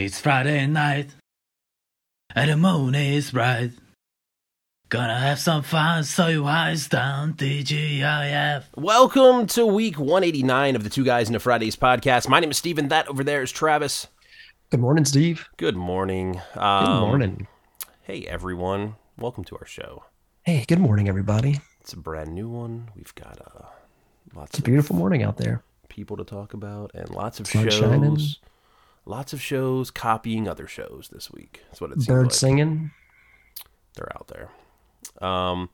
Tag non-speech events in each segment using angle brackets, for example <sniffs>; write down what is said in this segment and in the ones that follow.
It's Friday night, and the moon is bright. Gonna have some fun, so you eyes down, TGIF. Welcome to week 189 of the Two Guys in into Fridays podcast. My name is Steven. That over there is Travis. Good morning, Steve. Good morning. Good Um, morning. Hey, everyone. Welcome to our show. Hey, good morning, everybody. It's a brand new one. We've got uh, lots It's a of beautiful morning out there. people to talk about and lots of Sun shows. shining. Lots of shows copying other shows this week. That's what it's Birds like. singing. They're out there. Um,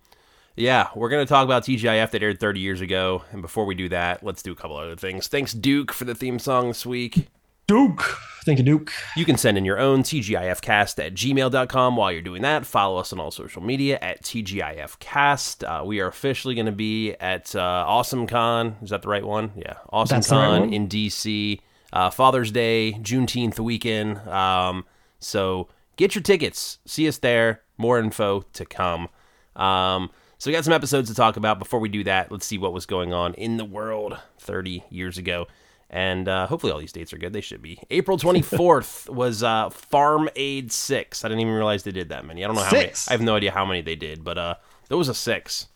yeah, we're going to talk about TGIF that aired 30 years ago. And before we do that, let's do a couple other things. Thanks, Duke, for the theme song this week. Duke. Thank you, Duke. You can send in your own TGIFcast at gmail.com. While you're doing that, follow us on all social media at TGIFcast. Uh, we are officially going to be at uh, AwesomeCon. Is that the right one? Yeah. The right AwesomeCon in DC. Uh, Father's Day, Juneteenth weekend. Um, so get your tickets. See us there. More info to come. Um, so we got some episodes to talk about. Before we do that, let's see what was going on in the world 30 years ago. And uh, hopefully all these dates are good. They should be. April 24th <laughs> was uh, Farm Aid 6. I didn't even realize they did that many. I don't know how Six? many. I have no idea how many they did, but uh, there was a 6.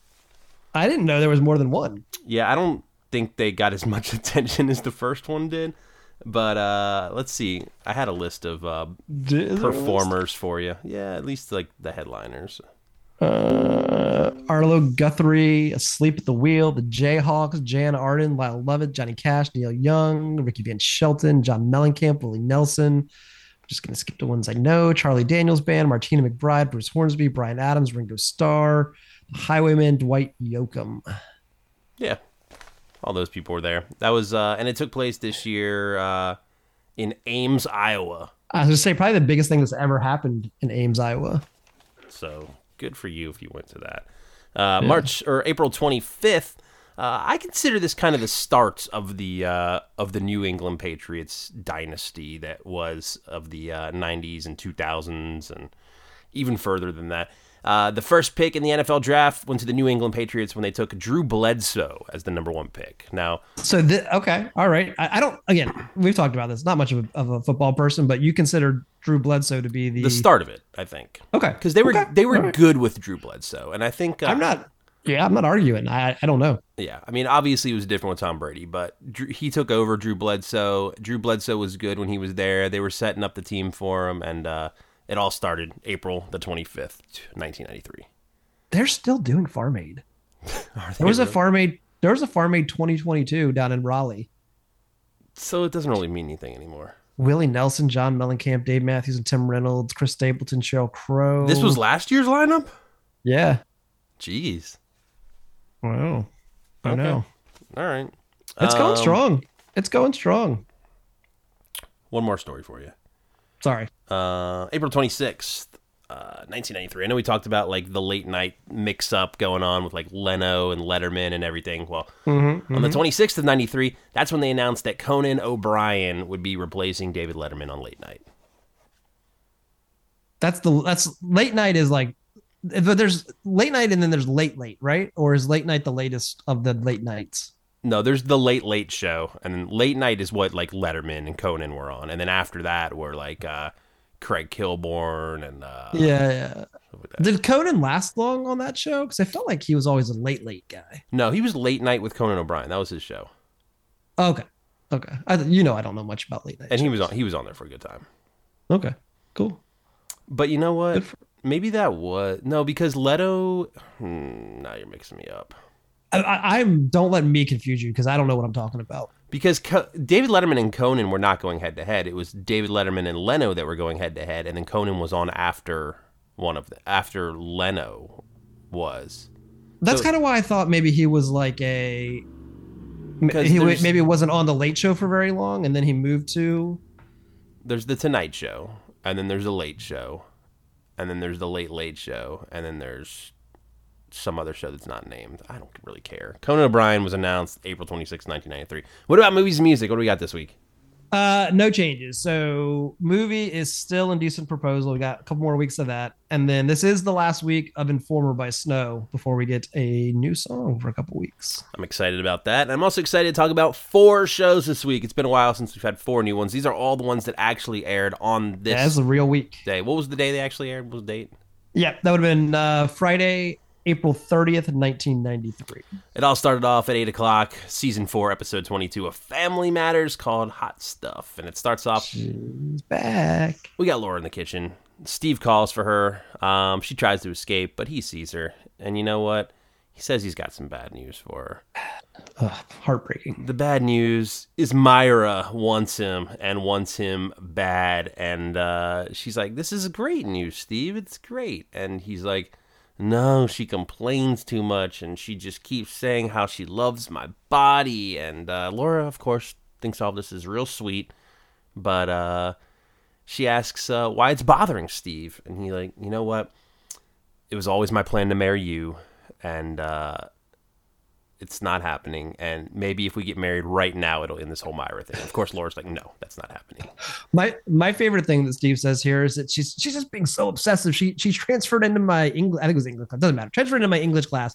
I didn't know there was more than one. Yeah, I don't think they got as much <laughs> attention as the first one did. But uh, let's see. I had a list of uh, performers for you. Yeah, at least like the headliners. Uh, Arlo Guthrie, Asleep at the Wheel, The Jayhawks, Jann Arden, Lyle Lovett, Johnny Cash, Neil Young, Ricky Van Shelton, John Mellencamp, Willie Nelson. I'm just going to skip the ones I know. Charlie Daniels Band, Martina McBride, Bruce Hornsby, Bryan Adams, Ringo Starr, Highwayman, Dwight Yoakam. Yeah, all those people were there. That was, uh, and it took place this year uh, in Ames, Iowa. I was going to say, probably the biggest thing that's ever happened in Ames, Iowa. So good for you if you went to that. Uh, March or April 25th. Uh, I consider this kind of the start of the uh, of the New England Patriots dynasty that was of the uh, 90s and 2000s and even further than that. Uh, the first pick in the NFL draft went to the New England Patriots when they took Drew Bledsoe as the number one pick. Now, So, the, okay, all right. I, I don't, again, we've talked about this, not much of a, of a football person, but you consider Drew Bledsoe to be the, the start of it, I think, Okay. because they were Okay. they were right. good with Drew Bledsoe, and I think uh, I'm not, yeah, I'm not arguing. I, I don't know. Yeah, I mean, obviously it was different with Tom Brady, but Drew, he took over Drew Bledsoe. Drew Bledsoe was good when he was there. They were setting up the team for him, and uh, it all started April the twenty fifth, nineteen ninety three. They're still doing <laughs> Farm Aid. There was a Farm Aid, there was a Farm Aid 2022 down in Raleigh. so it doesn't really mean anything anymore. Willie Nelson, John Mellencamp, Dave Matthews, and Tim Reynolds, Chris Stapleton, Sheryl Crow. This was last year's lineup. yeah. Jeez. Wow. I Okay. know. All right. It's going Um, strong. It's going strong. One more story for you. Sorry. uh, April 26th, uh, 1993. I know we talked about like the late night mix up going on with like Leno and Letterman and everything. Well, Mm-hmm, on the 26th of 93, that's when they announced that Conan O'Brien would be replacing David Letterman on late night. That's the that's late night is like but there's late night and then there's late late, right? Or is late night the latest of the late nights? No, there's the late late show, and late night is what like Letterman and Conan were on, and then after that were like uh, Craig Kilborn and uh, Yeah, yeah. stuff like that. Did Conan last long on that show? Because I felt like he was always a late late guy. no, he was late night with Conan O'Brien. That was his show, Okay, okay. I, you know I don't know much about late night. and he was on he was on there for a good time. okay. Cool. But you know what? For- Maybe that was no because Leno. Hmm, now you're mixing me up. I, I, I'm don't let me confuse you because I don't know what I'm talking about. Because Co- David Letterman and Conan were not going head to head. It was David Letterman and Leno that were going head to head, and then Conan was on after one of the after Leno was. That's So- kind of why I thought maybe he was like a. Because He maybe wasn't on the Late Show for very long, and then he moved to. There's the Tonight Show, and then there's the Late Show, and then there's the Late Late Show, and then there's some other show that's not named. I don't really care. Conan O'Brien was announced April 26, 1993. What about movies and music? What do we got this week? Uh, no changes. So movie is still indecent proposal. We got a couple more weeks of that, and then this is the last week of Informer by Snow before we get a new song for a couple weeks. I'm excited about that. And I'm also excited to talk about four shows this week. It's been a while since we've had four new ones. These are all the ones that actually aired on this Yeah, this is a real week. day. What was the day they actually aired? What was the date? Yeah, that would have been uh, Friday, April 30th, 1993. It all started off at 8 o'clock, season 4, episode 22 of Family Matters called Hot Stuff. And it starts off, She's back. we got Laura in the kitchen. Steve calls for her. Um, she tries to escape, but he sees her. And you know what? He says he's got some bad news for her. Ugh, heartbreaking. The bad news is Myra wants him and wants him bad. And uh, she's like, This is great news, Steve. It's great. And he's like, No, she complains too much and she just keeps saying how she loves my body. And uh, Laura, of course, thinks all this is real sweet. But uh, she asks uh, why it's bothering Steve. And he, like, you know what? It was always my plan to marry you. And uh, it's not happening. And maybe if we get married right now, it'll end this whole Myra thing. Of course, Laura's like, no, that's not happening. My my favorite thing that Steve says here is that she's she's just being so obsessive. She she transferred into my English. I think it was English. class. Doesn't matter. Transferred into my English class.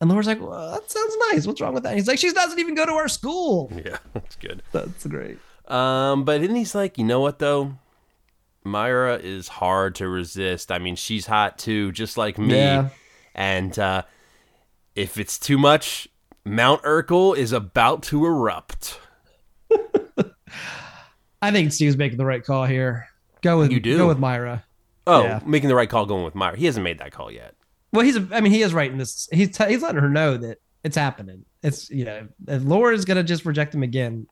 And Laura's like, well, that sounds nice. What's wrong with that? And he's like, she doesn't even go to our school. Yeah, <laughs> that's good. That's great. Um, but then he's like, you know what though? Myra is hard to resist. I mean, she's hot too, just like me. Yeah. And uh, if it's too much, Mount Urkel is about to erupt. <laughs> I think Steve's making the right call here. Go with You do? Go with Myra. Oh, Yeah. making the right call going with Myra. He hasn't made that call yet. Well, he's. I mean, he is right in this. He's t- he's letting her know that it's happening. It's you know, if Laura's gonna just reject him again,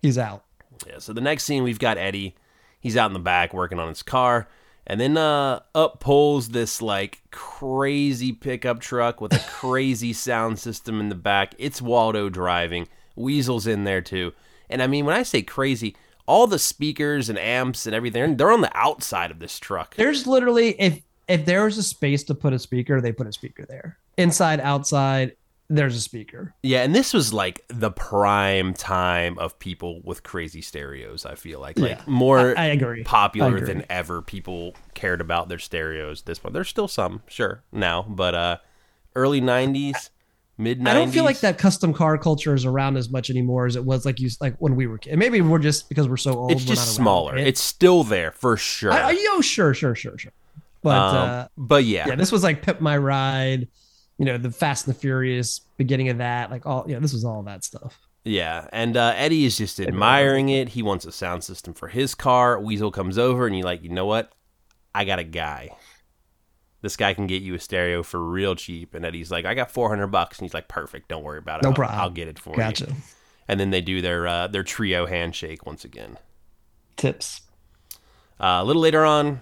he's out. Yeah, so the next scene we've got Eddie. He's out in the back working on his car. And then uh up pulls this like crazy pickup truck with a <laughs> crazy sound system in the back. It's Waldo driving. Weasel's in there too. And I mean when I say crazy, all the speakers and amps and everything, they're on the outside of this truck. There's literally if if there was a space to put a speaker, they put a speaker there. Inside, outside, there's a speaker. Yeah, and this was like the prime time of people with crazy stereos, I feel like. Like Yeah, more I, I agree. I popular agree. than ever people cared about their stereos this point. There's still some, sure, now, but uh early 90s, mid 90s. I don't feel like that custom car culture is around as much anymore as it was like you like when we were kids. Maybe we're just because we're so old. It's just smaller. it. It's still there for sure. I, I, yo, sure, sure, sure, sure. But Um, uh, but yeah. yeah, this was like Pimp My Ride, you know, the Fast and the Furious beginning of that. Like all, yeah, this was all that stuff. Yeah, and uh, Eddie is just admiring it. He wants a sound system for his car. Weasel comes over, and you're like, you know what? I got a guy. This guy can get you a stereo for real cheap. And Eddie's like, I got 400 bucks. And he's like, perfect. Don't worry about it. No I'll, problem. I'll get it for Gotcha. you. And then they do their uh, their trio handshake once again. Tips. Uh, a little later on,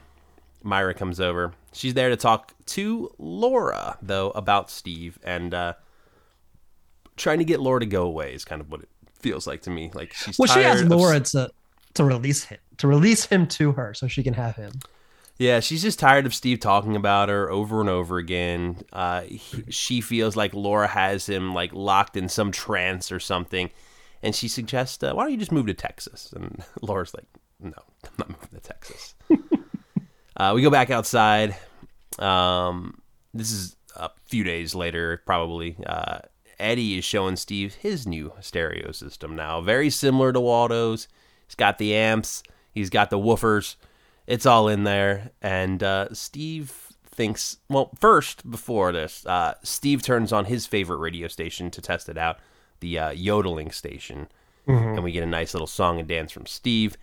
Myra comes over. She's there to talk to Laura, though, about Steve and uh, trying to get Laura to go away is kind of what it feels like to me. Like she's Well, she asked of- Laura to to release him, to release him to her so she can have him. Yeah, she's just tired of Steve talking about her over and over again. Uh, he, she feels like Laura has him like locked in some trance or something, and she suggests, uh, "Why don't you just move to Texas?" And <laughs> Laura's like, "No, I'm not moving to Texas." <laughs> uh, we go back outside. Um, this is a few days later, probably. Uh, Eddie is showing Steve his new stereo system now, very similar to Waldo's. He's got the amps, he's got the woofers. It's all in there. And uh, steve thinks well first before this uh, steve turns on his favorite radio station to test it out the uh, yodeling station. And we get a nice little song and dance from steve.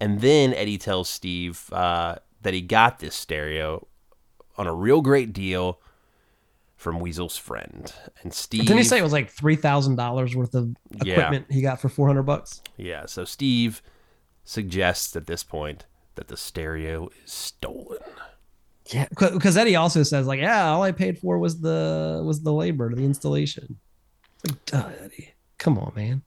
And then eddie tells steve uh, that he got this stereo on a real great deal from weasel's friend and steve Didn't he say it was like three thousand dollars worth of Yeah. equipment he got for four hundred bucks? yeah so steve suggests at this point that the stereo is stolen Yeah, because Eddie also says like, yeah, all I paid for was the was the labor, the installation. Like, duh, Eddie, come on, man.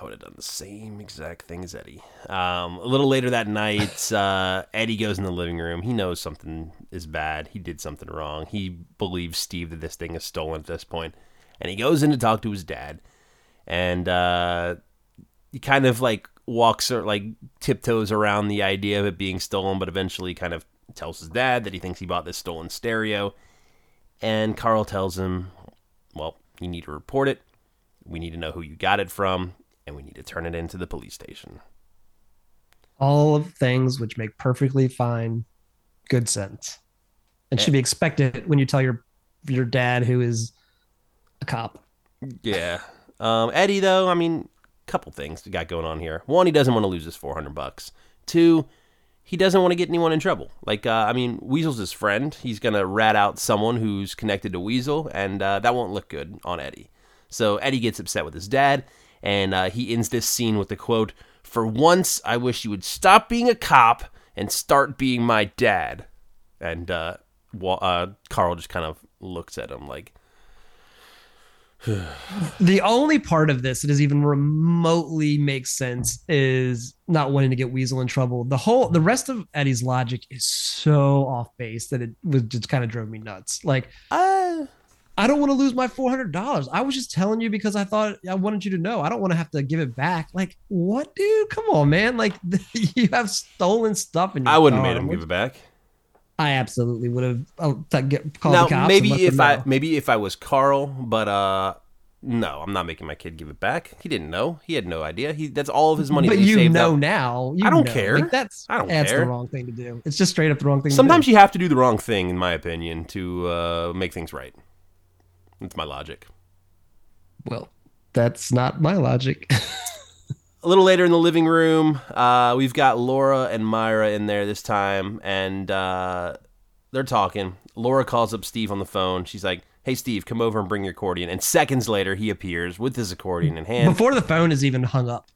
I would have done the same exact thing as Eddie. Um, a little later that night, <laughs> uh, Eddie goes in the living room. He knows something is bad. He did something wrong. He believes Steve that this thing is stolen at this point, and he goes in to talk to his dad. And uh, he kind of like walks or like tiptoes around the idea of it being stolen, but eventually kind of tells his dad that he thinks he bought this stolen stereo. And Carl tells him, "Well, you need to report it. We need to know who you got it from, and we need to turn it into the police station." All of things which make perfectly fine, good sense, and should be expected when you tell your your dad who is a cop. Yeah. Um, Eddie, though, I mean, a couple things we got going on here. One, he doesn't want to lose his 400 bucks. Two, he doesn't want to get anyone in trouble. Like, uh, I mean, Weasel's his friend. He's going to rat out someone who's connected to Weasel, and uh, that won't look good on Eddie. So Eddie gets upset with his dad, and uh, he ends this scene with the quote, For once, I wish you would stop being a cop and start being my dad. And uh, uh, Carl just kind of looks at him like, <sighs> The only part of this that does even remotely makes sense is not wanting to get Weasel in trouble. The whole, the rest of Eddie's logic is so off base that it was just kind of drove me nuts. Like, uh, I don't want to lose my four hundred dollars. I was just telling you because I thought I wanted you to know. I don't want to have to give it back. Like, what, dude? Come on, man! Like, <laughs> you have stolen stuff, and I wouldn't have made him give it back. I absolutely would have uh, t- get, called now the cops. and maybe if I maybe if I was Carl, but uh no, I'm not making my kid give it back. He didn't know. He had no idea. He that's all of his money. but you know up. now. You I don't know. care. Like, that's I don't that's care. the wrong thing to do. It's just straight up the wrong thing. Sometimes you have to do the wrong thing, in my opinion, to uh, make things right. That's my logic. well, that's not my logic. <laughs> A little later in the living room, uh, we've got Laura and Myra in there this time, and uh, they're talking. Laura calls up Steve on the phone. She's like, "Hey, Steve, come over and bring your accordion." And seconds later, he appears with his accordion in hand. Before the phone is even hung up.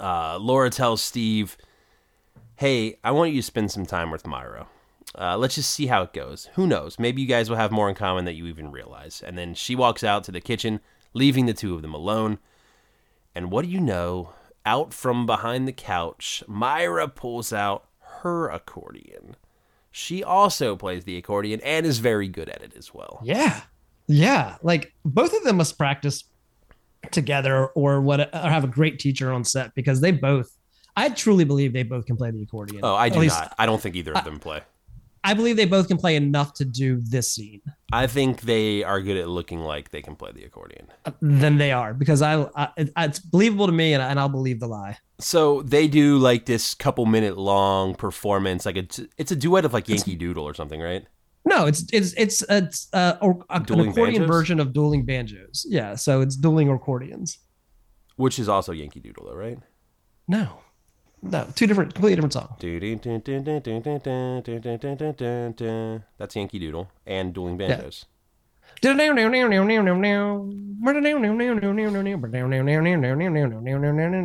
uh, Laura tells Steve, "Hey, I want you to spend some time with Myra. Uh, let's just see how it goes. Who knows? Maybe you guys will have more in common than you even realize." And then she walks out to the kitchen, leaving the two of them alone. And what do you know? Out from behind the couch, Myra pulls out her accordion. She also plays the accordion and is very good at it as well. Yeah, yeah. Like both of them must practice together or what or have a great teacher on set because they both. I truly believe they both can play the accordion. Oh, I do not. I don't think either of them play. I believe they both can play enough to do this scene. I think they are good at looking like they can play the accordion. Uh, Then they are because I, I it's believable to me and, and I'll believe the lie. So they do like this couple minute long performance, like it's it's a duet of like Yankee Doodle or something, right? No, it's it's it's it's uh, a, an accordion banjos? version of dueling banjos. Yeah, so it's dueling accordions. Which is also Yankee Doodle, though, right? No, no, two different, completely different songs. That's Yankee Doodle and Dueling Banjos.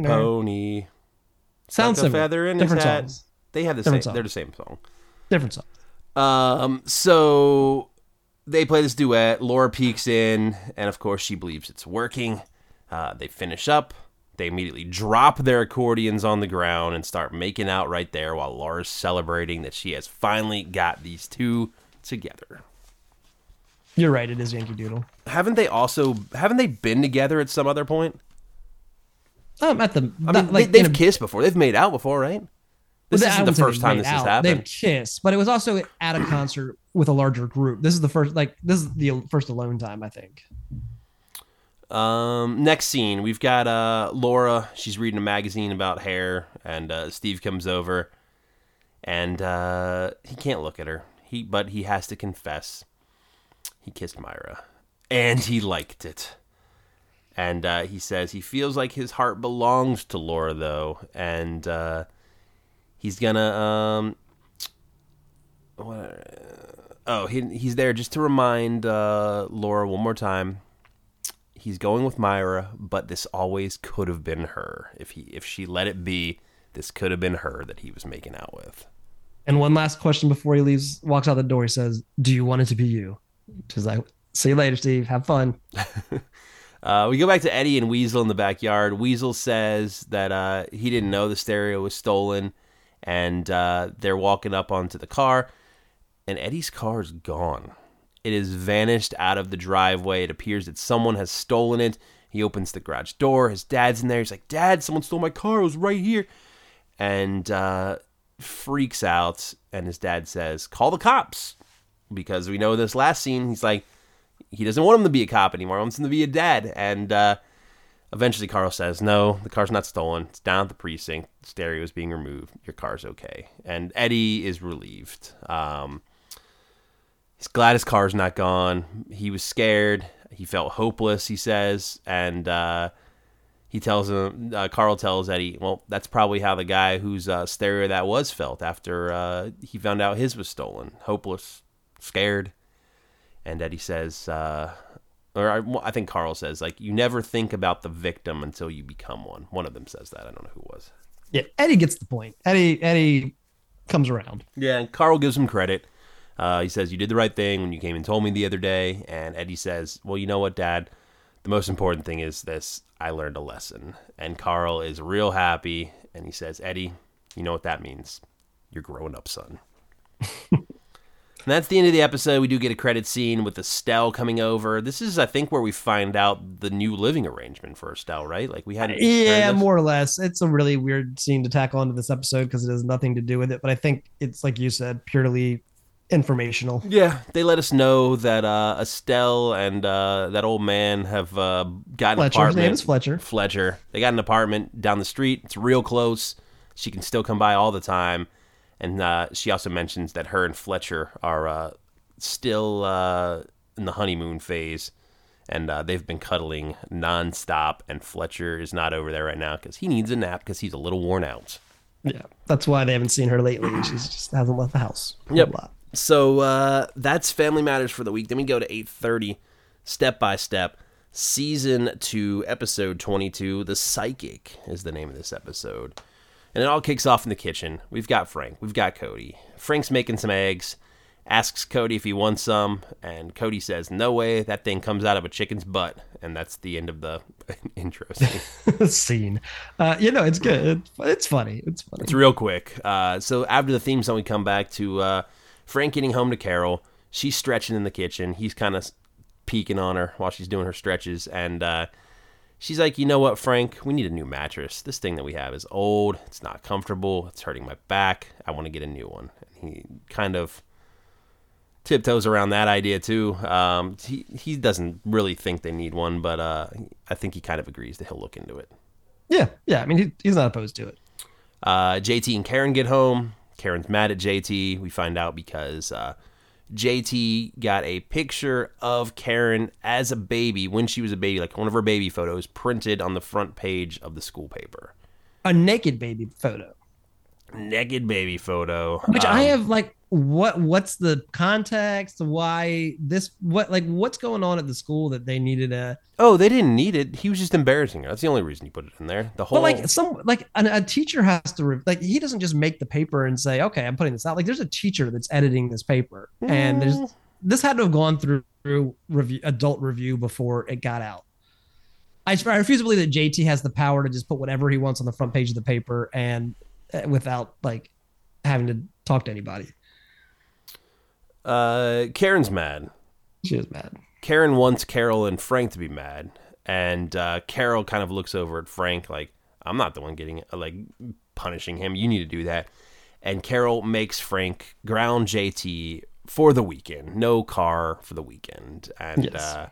Pony, Sounds like different songs. They have the same. Song. They're the same song. Different songs. Um, so they play this duet. Laura peeks in, and of course, she believes it's working. Uh, they finish up. They immediately drop their accordions on the ground and start making out right there while Laura's celebrating that she has finally got these two together. You're right. It is Yankee Doodle. Haven't they also haven't they been together at some other point? Um, at the I mean, like they, have kissed before. They've made out before, right? This I isn't the first time this has happened. They've kissed, but it was also at a concert with a larger group. This is the first, like this is the first alone time, I think. Um, next scene, we've got uh Laura. She's reading a magazine about hair, and uh, Steve comes over, and uh, he can't look at her. He but he has to confess, he kissed Myra, and he liked it. And uh, he says he feels like his heart belongs to Laura, though, and uh, he's gonna um. What, oh, he, he's there just to remind uh, Laura one more time he's going with Myra, but this always could have been her. If he if she let it be, this could have been her that he was making out with. And one last question before he leaves, walks out the door. He says, "Do you want it to be you?" She's like, "See you later, Steve. Have fun." <laughs> Uh, we go back to Eddie and Weasel in the backyard. Weasel says that uh, he didn't know the stereo was stolen, and uh, they're walking up onto the car, and Eddie's car is gone. It has vanished out of the driveway. It appears that someone has stolen it, He opens the garage door. His dad's in there. He's like, Dad, someone stole my car. It was right here. And uh, freaks out. And his dad says, Call the cops. Because we know this last scene, he's like, he doesn't want him to be a cop anymore. He wants him to be a dad. And uh, eventually Carl says, No, the car's not stolen. It's down at the precinct. The stereo is being removed. Your car's okay. And Eddie is relieved. Um, he's glad his car's not gone. He was scared. He felt hopeless, he says. And uh, he tells him, uh, Carl tells Eddie, Well, that's probably how the guy whose uh, stereo that was felt after uh, he found out his was stolen. Hopeless, scared. And Eddie says, uh, or I, I think Carl says, like, you never think about the victim until you become one. One of them says that. I don't know who it was. Yeah, Eddie gets the point. Eddie Eddie comes around. Yeah, and Carl gives him credit. Uh, he says, You did the right thing when you came and told me the other day. And Eddie says, Well, you know what, Dad? The most important thing is this I learned a lesson. And Carl is real happy. And he says, Eddie, you know what that means? You're growing up, son. <laughs> And that's the end of the episode. We do get a credit scene with Estelle coming over. This is, I think, where we find out the new living arrangement for Estelle, right? Like we hadn't. Yeah, more or less. It's a really weird scene to tackle onto this episode because it has nothing to do with it. But I think it's like you said, purely informational. Yeah, they let us know that uh, Estelle and uh, that old man have uh, got an Fletcher. His apartment. name is Fletcher. Fletcher. They got an apartment down the street. It's real close. She can still come by all the time. And uh, she also mentions that her and Fletcher are uh, still uh, in the honeymoon phase. And uh, they've been cuddling nonstop. And Fletcher is not over there right now because he needs a nap because he's a little worn out. Yeah, that's why they haven't seen her lately. She's just hasn't left the house. Yep. lot. So uh, that's Family Matters for the week. Then we go to 8:30, step by step, season two, episode 22. The Psychic is the name of this episode, and it all kicks off in the kitchen. We've got Frank, we've got Cody. Frank's making some eggs, asks Cody if he wants some, and Cody says, "No way, that thing comes out of a chicken's butt." And that's the end of the <laughs> intro scene. <laughs> scene. Uh, you know, it's good. It's, it's funny. It's funny. It's real quick. Uh, so after the theme song, we come back to uh, Frank getting home to Carol. She's stretching in the kitchen. He's kind of peeking on her while she's doing her stretches, and uh, she's like, "You know what, Frank? We need a new mattress. This thing that we have is old. It's not comfortable. It's hurting my back. I want to get a new one." And he kind of tiptoes around that idea too. Um, he he doesn't really think they need one, but uh, I think he kind of agrees that he'll look into it. Yeah, yeah. I mean, he, he's not opposed to it. Uh, JT and Karen get home. Karen's mad at JT. We find out because uh, JT got a picture of Karen as a baby when she was a baby, like one of her baby photos, printed on the front page of the school paper. A naked baby photo, Naked baby photo. which I Um, have like, what? What's the context? Why this? What? Like, what's going on at the school that they needed a? Oh, they didn't need it. He was just embarrassing her. That's the only reason he put it in there. The whole. But like some like an, a teacher has to re- like he doesn't just make the paper and say okay I'm putting this out like there's a teacher that's editing this paper and there's Mm. this had to have gone through, through review adult review before it got out. I, I refuse to believe that JT has the power to just put whatever he wants on the front page of the paper and uh, without like having to talk to anybody. Uh, Karen's mad. She is mad. Karen wants Carol and Frank to be mad, and uh, Carol kind of looks over at Frank like, "I'm not the one getting like punishing him. You need to do that." And Carol makes Frank ground JT for the weekend. No car for the weekend, and Yes. uh,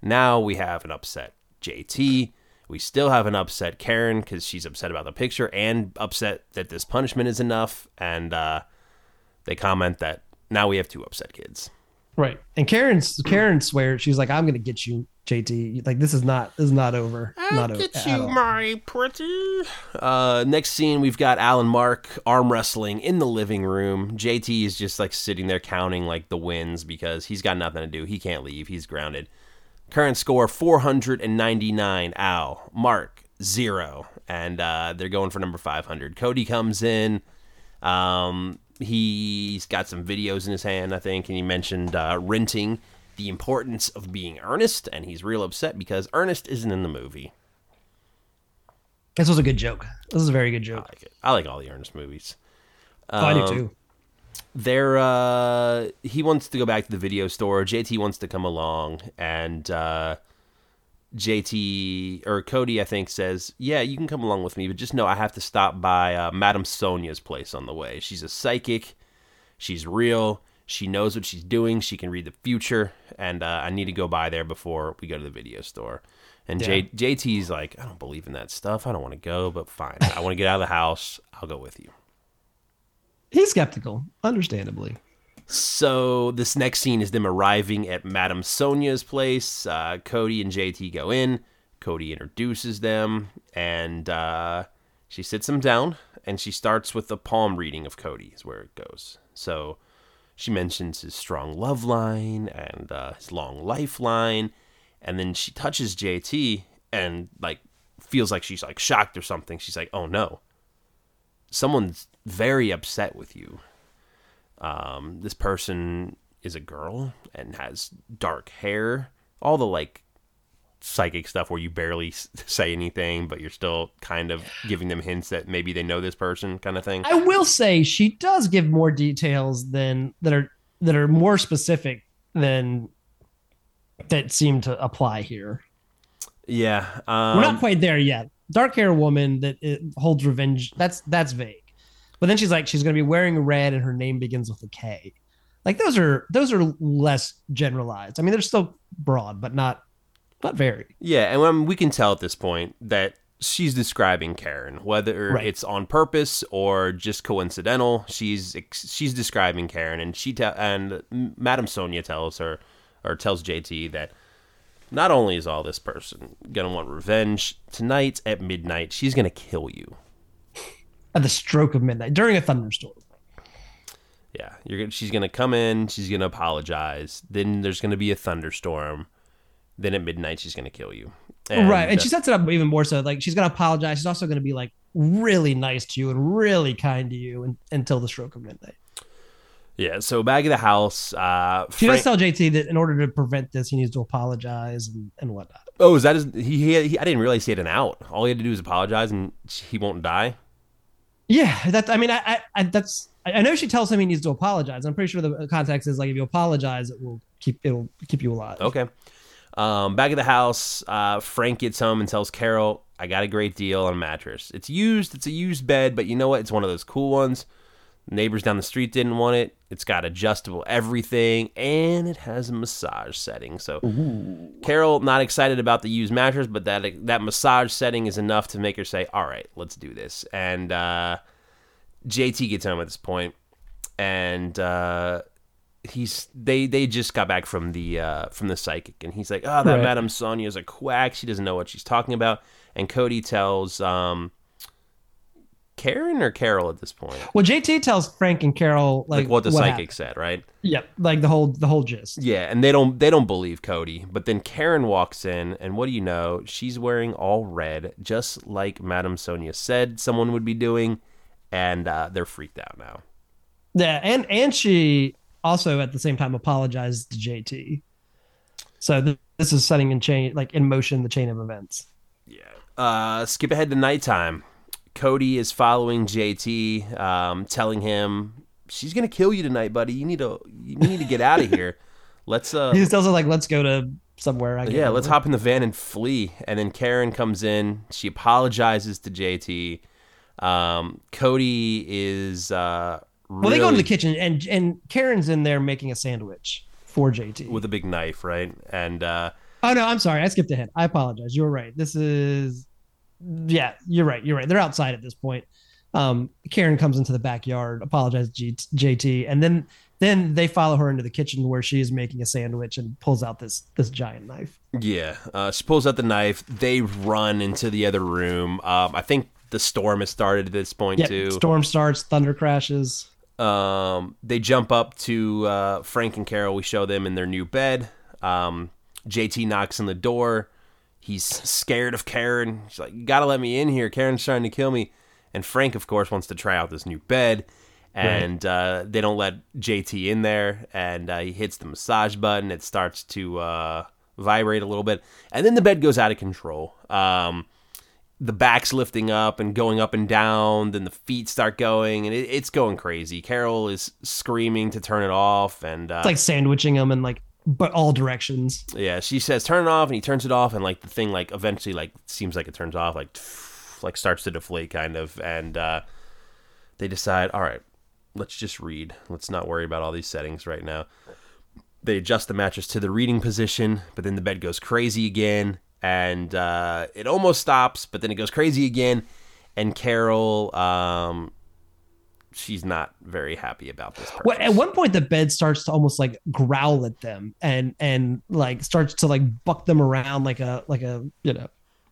now we have an upset JT. We still have an upset Karen because she's upset about the picture and upset that this punishment is enough. And uh, they comment that now we have two upset kids. Right. And Karen's Karen swears she's like I'm gonna get you JT like this is not this is not over not over at all. my pretty. Uh, next scene, we've got Al and Mark arm wrestling in the living room. JT is just like sitting there counting like the wins because he's got nothing to do. He can't leave. He's grounded. Current score 499. Al. Mark, zero. And uh, they're going for number 500. Cody comes in. Um, he's got some videos in his hand, I think, and he mentioned uh, renting the importance of being earnest, and he's real upset because Ernest isn't in the movie. This was a good joke. This is a very good joke. I like it. I like all the Ernest movies. oh, I do Um, too. They're uh, he wants to go back to the video store. JT wants to come along, and uh, JT or Cody, I think, says, "Yeah, you can come along with me, but just know I have to stop by uh, Madame Sonia's place on the way. She's a psychic. She's real. She knows what she's doing. She can read the future, and uh, I need to go by there before we go to the video store." And J- JT's like, "I don't believe in that stuff. I don't want to go, but fine. I want to get out of the house. I'll go with you." He's skeptical, understandably. So this next scene is them arriving at Madame Sonia's place. Uh, Cody and JT go in. Cody introduces them, and uh, she sits them down, and she starts with the palm reading of Cody. Is where it goes. So she mentions his strong love line and uh, his long lifeline, and then she touches JT and like feels like she's like shocked or something. She's like, "Oh no, someone's very upset with you." Um, this person is a girl and has dark hair all the like psychic stuff where you barely say anything but you're still kind of giving them hints that maybe they know this person kind of thing I will say she does give more details than that are that are more specific than that seem to apply here. yeah um, We're not quite there yet. Dark hair woman that holds revenge. That's that's vague. But then she's like she's going to be wearing red and her name begins with a K. Like those are those are less generalized. I mean they're still broad, but not not very. yeah and um, we can tell at this point that she's describing karen whether Right. it's on purpose or just coincidental she's she's describing karen and she tell and madame sonia tells her or tells jt that not only is all this person gonna want revenge tonight at midnight she's gonna kill you At the stroke of midnight during a thunderstorm. yeah you're she's gonna come in she's gonna apologize then there's gonna be a thunderstorm then at midnight she's gonna kill you right. And she sets it up even more so. Like she's gonna apologize. She's also gonna be like really nice to you and really kind to you and, until the stroke of midnight. yeah so back at the house uh She Frank- does tell JT that in order to prevent this, he needs to apologize and, and whatnot. Oh, is that his? He, he, he I didn't realize he had an out. All he had to do is apologize, and he won't die. Yeah, that I mean, I, I, I that's I I know she tells him he needs to apologize. I'm pretty sure the context is like if you apologize, it will keep it'll keep you alive. Okay. Um, back at the house, uh, Frank gets home and tells Carol, "I got a great deal on a mattress. It's used. It's a used bed, but you know what? It's one of those cool ones. Neighbors down the street didn't want it. It's got adjustable everything, and it has a massage setting. So, Carol not excited about the used mattress, but that that massage setting is enough to make her say, "All right, let's do this." And uh, JT gets home at this point, and uh, he's they they just got back from the uh, from the psychic, and he's like, "Oh, that Right. Madame Sonia's a quack. She doesn't know what she's talking about." And Cody tells um, Karen or Carol at this point, Well, JT tells Frank and Carol like, like, what the psychic happened. said, right? Yep, like the whole the whole gist. Yeah, and they don't they don't believe Cody. But then Karen walks in, and what do you know? She's wearing all red, just like Madame Sonia said someone would be doing, and uh, they're freaked out now. Yeah, and and she also at the same time apologized to JT. So th- this is setting in chain like in motion the chain of events. Yeah. Uh, skip ahead to nighttime. Cody is following JT, um, telling him she's gonna kill you tonight, buddy. You need to you need to get out of <laughs> here. Let's uh He just tells her like, "Let's go to somewhere." I yeah, let's hop in the van and flee. And then Karen comes in. She apologizes to JT. Um, Cody is uh, Well, they go into the kitchen and and Karen's in there making a sandwich for JT. with a big knife, right? And uh, oh no, I'm sorry, I skipped ahead. I apologize. You were right. This is yeah, you're right. You're right. They're outside at this point. Um, Karen comes into the backyard, apologizes to G- JT, and then then they follow her into the kitchen where she is making a sandwich and pulls out this this giant knife. yeah, uh, she pulls out the knife. They run into the other room. Um, I think the storm has started at this point Yeah, too. storm starts, thunder crashes. Um, they jump up to uh, Frank and Carol. We show them in their new bed. Um, JT knocks on the door. He's scared of Karen. She's like, "You gotta let me in here. Karen's trying to kill me." And Frank, of course, wants to try out this new bed, and uh, they don't let JT in there. And uh, he hits the massage button. It starts to uh, vibrate a little bit, and then the bed goes out of control. Um, the back's lifting up and going up and down. Then the feet start going, and it, it's going crazy. Carol is screaming to turn it off, and uh, It's like sandwiching them and like but all directions. Yeah, she says turn it off, and he turns it off, and like the thing like eventually like seems like it turns off, like <sniffs> like starts to deflate kind of, and uh, they decide, all right, let's just read. Let's not worry about all these settings right now. They adjust the mattress to the reading position, but then the bed goes crazy again, and uh, it almost stops, but then it goes crazy again, and Carol, um, she's not very happy about this. Well, at one point, the bed starts to almost like growl at them, and and like starts to like buck them around like a like a you know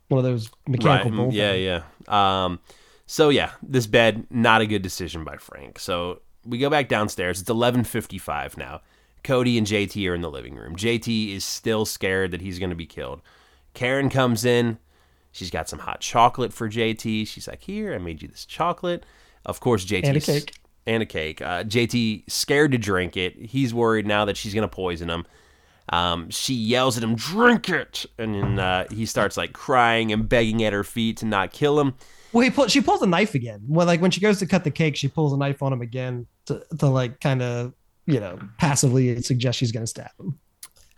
one of those mechanical Right, Yeah, yeah. Um, so yeah, this bed not a good decision by Frank. So we go back downstairs. It's eleven fifty five now. Cody and JT are in the living room. JT is still scared that he's going to be killed. Karen comes in. She's got some hot chocolate for JT. She's like, "Here, I made you this chocolate." Of course, JT And a cake. and a cake. Uh, JT scared to drink it. He's worried now that she's going to poison him. Um, she yells at him, "Drink it!" And then uh, he starts like crying and begging at her feet to not kill him. Well, he pull, she pulls a knife again. Well, like when she goes to cut the cake, she pulls a knife on him again to, to like kind of you know passively suggest she's gonna stab him.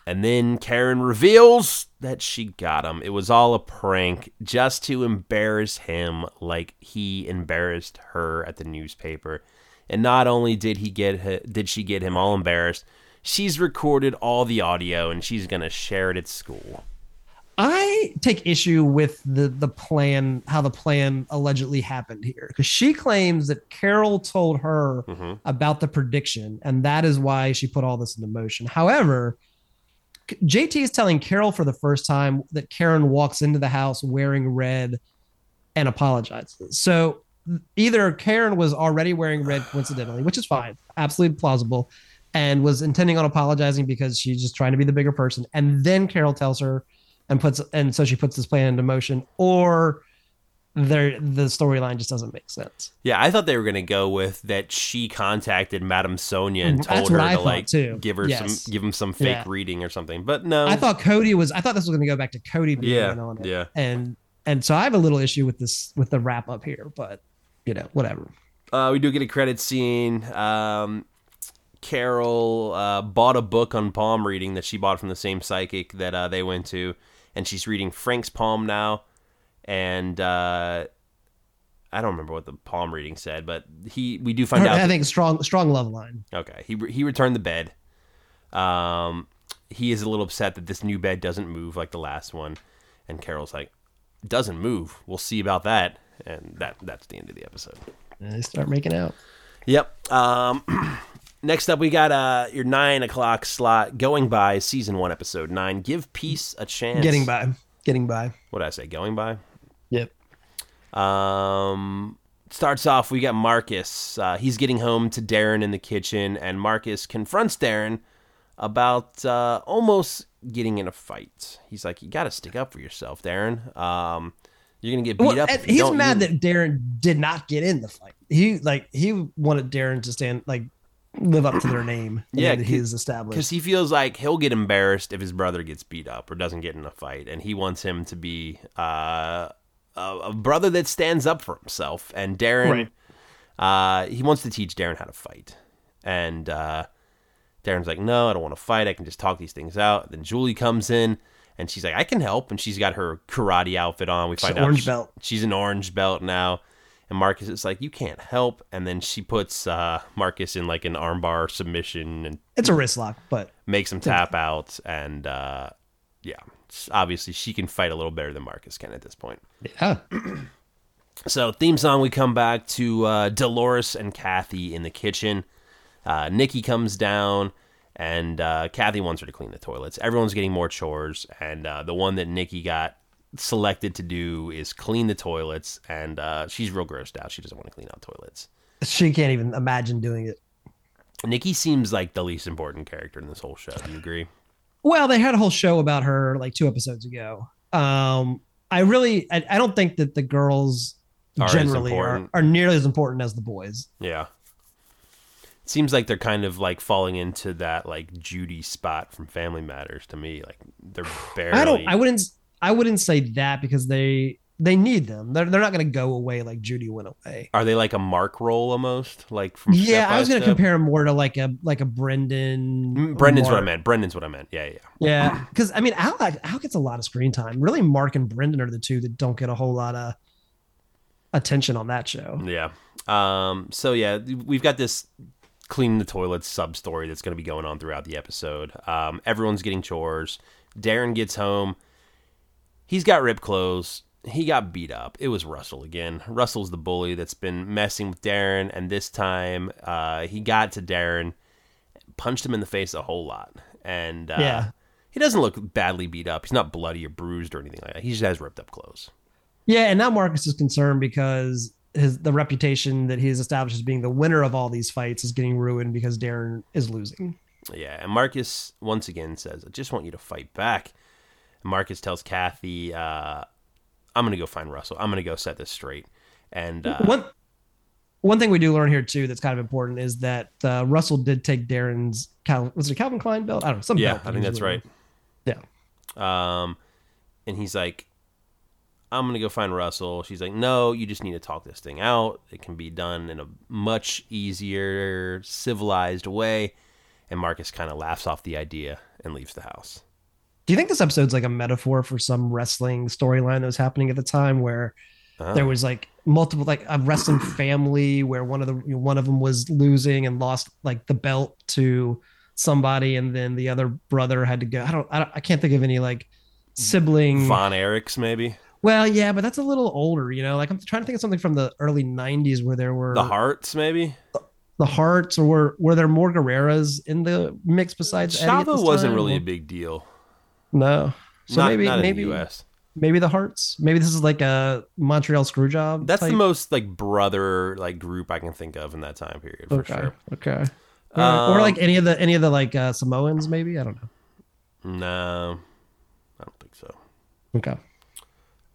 And then Karen reveals that she got him. It was all a prank just to embarrass him like he embarrassed her at the newspaper. And not only did he get hi- did she get him all embarrassed, she's recorded all the audio and she's going to share it at school. I take issue with the the plan, how the plan allegedly happened here, because she claims that Carol told her Mhm. about the prediction, and that is why she put all this into motion. However, JT is telling Carol for the first time that Karen walks into the house wearing red and apologizes. So either Karen was already wearing red coincidentally, which is fine, absolutely plausible, and was intending on apologizing because she's just trying to be the bigger person, and then Carol tells her and puts and so she puts this plan into motion, or there the storyline just doesn't make sense. Yeah, I thought they were going to go with that she contacted Madame Sonia and Mm, told her I to like too. give her Yes. some give him some fake Yeah. reading or something. But no. I thought Cody was. I thought this was going to go back to Cody being yeah. on it. Yeah. and and so I have a little issue with this with the wrap up here, but you know whatever. Uh, we do get a credit scene. Um, Carol uh, bought a book on palm reading that she bought from the same psychic that uh, they went to, and she's reading Frank's palm now. And uh, I don't remember what the palm reading said, but he we do find out. I think strong strong love line. Okay, he he returned the bed. Um, he is a little upset that this new bed doesn't move like the last one, and Carol's like, "Doesn't move. We'll see about that." And that that's the end of the episode. And they start making out. Yep. Um, <clears throat> next up, we got uh your nine o'clock slot going by season one episode nine. Give peace a chance. Getting by. Getting by. What did I say? Going by. Yep. Um, starts off, we got Marcus. Uh, he's getting home to Darren in the kitchen, and Marcus confronts Darren about uh, almost getting in a fight. He's like, "You got to stick up for yourself, Darren. Um, you're gonna get beat Well, up." and if you he's mad that Darren did not get in the fight. He like he wanted Darren to stand like live up to their name. <clears throat> Yeah, that he's established. because he feels like he'll get embarrassed if his brother gets beat up or doesn't get in a fight, and he wants him to be uh, a, a brother that stands up for himself. And Darren, uh, he wants to teach Darren how to fight, and uh, Darren's like, "No, I don't want to fight. I can just talk these things out." Then Julie comes in. And she's like, I can help. And she's got her karate outfit on. We She's find out orange she- belt. she's an orange belt now. And Marcus is like, you can't help. And then she puts uh, Marcus in like an armbar submission and it's a wrist lock, but makes him tap out. And uh, yeah, obviously she can fight a little better than Marcus can at this point. yeah. <clears throat> So theme song, we come back to uh, Dolores and Kathy in the kitchen. Uh, Nikki comes down, and uh, Kathy wants her to clean the toilets. Everyone's getting more chores, and uh, the one that Nikki got selected to do is clean the toilets, and uh, she's real grossed out. She doesn't want to clean out toilets. She can't even imagine doing it. Nikki seems like the least important character in this whole show. Do you agree? Well, they had a whole show about her like two episodes ago. Um, I really, I, I don't think that the girls Are generally are, are nearly as important as the boys. Yeah. It seems like they're kind of like falling into that like Judy spot from Family Matters to me. Like they're barely. I don't, I wouldn't, I wouldn't say that because they, they need them. They're they're not going to go away like Judy went away. Are they like a Mark role almost, like from? Yeah, I was going to compare him more to like a like a Brendan. Mm, Brendan's what I meant. Brendan's what I meant. Yeah, yeah. Yeah, because I mean, Al Al gets a lot of screen time. Really, Mark and Brendan are the two that don't get a whole lot of attention on that show. Yeah. Um, so yeah, we've got this cleaning the toilets sub story that's going to be going on throughout the episode. Um, everyone's getting chores. Darren gets home. He's got ripped clothes. He got beat up. It was Russell again. Russell's the bully that's been messing with Darren, and this time uh, he got to Darren, punched him in the face a whole lot, and uh, Yeah. he doesn't look badly beat up. He's not bloody or bruised or anything like that. He just has ripped up clothes. Yeah, and now Marcus is concerned because his the reputation that he's established as being the winner of all these fights is getting ruined because Darren is losing. Yeah, and Marcus once again says, "I just want you to fight back." Marcus tells Kathy, uh, "I'm gonna go find Russell. I'm gonna go set this straight." And uh, one one thing we do learn here too that's kind of important is that uh, Russell did take Darren's Cal- was it a Calvin Klein belt? I don't know. Some yeah, belt I think that's right. wearing. Yeah. Um, and he's like, "I'm gonna go find Russell." She's like, "No, you just need to talk this thing out. It can be done in a much easier, civilized way." And Marcus kind of laughs off the idea and leaves the house. Do you think this episode's like a metaphor for some wrestling storyline that was happening at the time where Oh. there ah. was like multiple like a wrestling family where one of the one of them was losing and lost like the belt to somebody and then the other brother had to go I don't I, don't, I can't think of any like sibling Von Erichs, maybe well yeah but that's a little older you know like I'm trying to think of something from the early 90s where there were the Hearts, maybe. the Hearts or were were there more Guerreros in the mix besides Chavo wasn't really a big deal. No so not, maybe not maybe in the U.S. maybe the Hearts. Maybe this is like a Montreal screw job. That's type. the most like brother like group I can think of in that time period for okay. sure. Okay. Uh, or Um, like any of the any of the like uh, Samoans, maybe I don't know. No, I don't think so. Okay.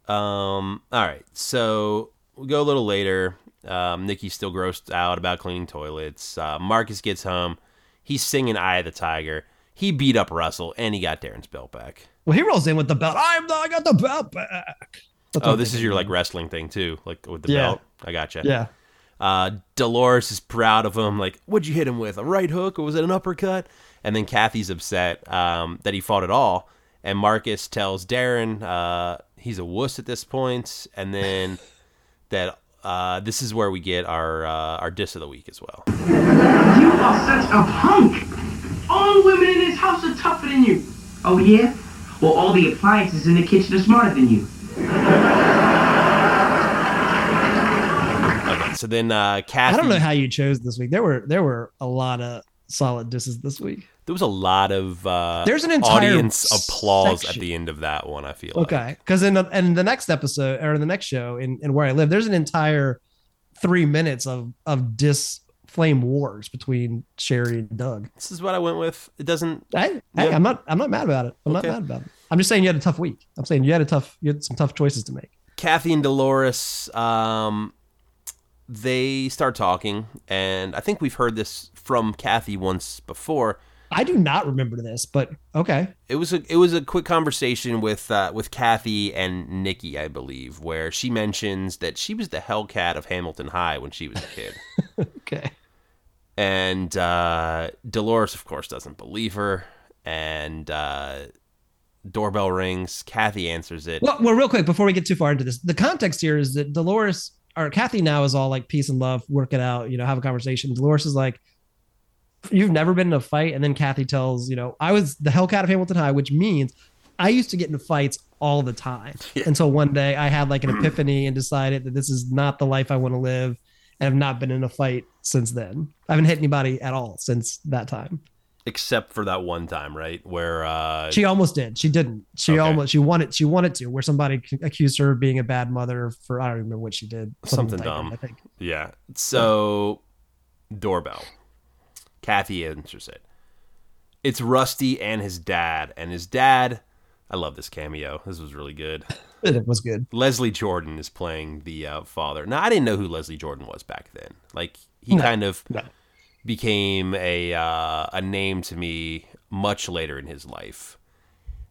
Um. All right. So we go a little later. Um, Nikki's still grossed out about cleaning toilets. Uh, Marcus gets home. He's singing "Eye of the Tiger." He beat up Russell and he got Darren's belt back. Well, he rolls in with the belt. I'm the, I got the belt back. That's Oh, this is your like wrestling thing too, like with the Yeah. belt. I gotcha. yeah. Uh, Dolores is proud of him. Like, what'd you hit him with? A right hook or was it an uppercut? And then Kathy's upset um, that he fought at all. And Marcus tells Darren uh, he's a wuss at this point, and then <laughs> that uh, this is where we get our uh, our diss of the week as well. You are such a punk. All the women in this house are tougher than you. Oh yeah? Well, all the appliances in the kitchen are smarter than you. Okay, so then uh, Kathy. I don't know how you chose this week. There were there were a lot of solid disses this week. there was a lot of uh, There's an entire audience applause at the end of that one. I feel. Okay, because in the, in the next episode or in the next show in, in where I live, there's an entire three minutes of of dis flame wars between Sherry and Doug. This is what I went with. It doesn't. Hey, hey, I'm not I'm not mad about it. I'm Okay. not mad about it. I'm just saying you had a tough week. I'm saying you had a tough you had some tough choices to make. Kathy and Dolores, um, they start talking, and I think we've heard this from Kathy once before. I do not remember this, but okay. It was a it was a quick conversation with uh, with Kathy and Nikki, I believe, where she mentions that she was the Hellcat of Hamilton High when she was a kid, <laughs> Okay. And uh, Dolores, of course, doesn't believe her, and uh, doorbell rings. Kathy answers it. Well, well, real quick before we get too far into this, the context here is that Dolores or Kathy now is all like peace and love, work it out, you know, have a conversation. Dolores is like, "You've never been in a fight," and then Kathy tells, you know, I was the Hellcat of Hamilton High, which means I used to get into fights all the time <laughs> Yeah. until one day I had like an epiphany and decided that this is not the life I want to live, and have not been in a fight since then. I haven't hit anybody at all since that time. except for that one time, right? Where uh, She almost did. She didn't. She Okay. almost. She wanted. She wanted to. Where somebody accused her of being a bad mother for I don't remember what she did. Something like that, dumb. I think. Yeah. So, doorbell. Kathy answers it. It's Rusty and his dad. And his dad, I love this cameo. This was really good. <laughs> It was good. Leslie Jordan is playing the uh, father. Now, I didn't know who Leslie Jordan was back then. Like, he No. kind of No. became a uh, a name to me much later in his life.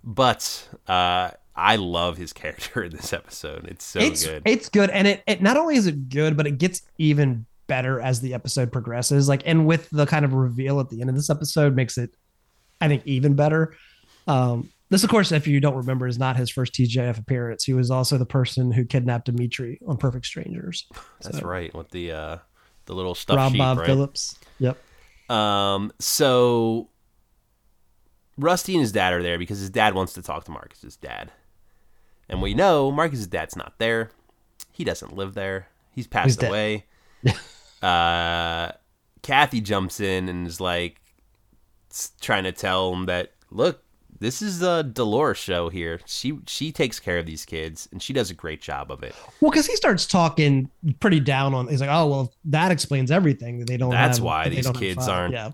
But uh, I love his <laughs> character in this episode. It's so it's good. it's good, and it, it not only is it good, but it gets even better as the episode progresses. Like, and with the kind of reveal at the end of this episode, makes it, I think, even better. Um, this, of course, if you don't remember, is not his first TGIF appearance. He was also the person who kidnapped Dimitri on Perfect Strangers. That's So, right. With the uh, the little stuff Rob sheet, Bob right? Phillips. Yep. Um, so Rusty and his dad are there because his dad wants to talk to Marcus's dad. And we know Marcus's dad's not there. He doesn't live there. He's passed dead. away. <laughs> uh, Kathy jumps in and is like trying to tell him that look, this is a Dolores show here. She she takes care of these kids and she does a great job of it. Well, because he starts talking pretty down on. He's like, "Oh, well, that explains everything. That they don't. That's have- why these kids aren't Yeah.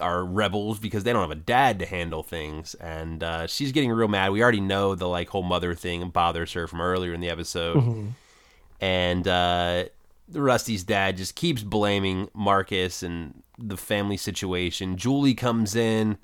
are rebels because they don't have a dad to handle things and uh, she's getting real mad we already know the like whole mother thing bothers her from earlier in the episode Mhm. and uh, rusty's dad just keeps blaming marcus and the family situation julie comes in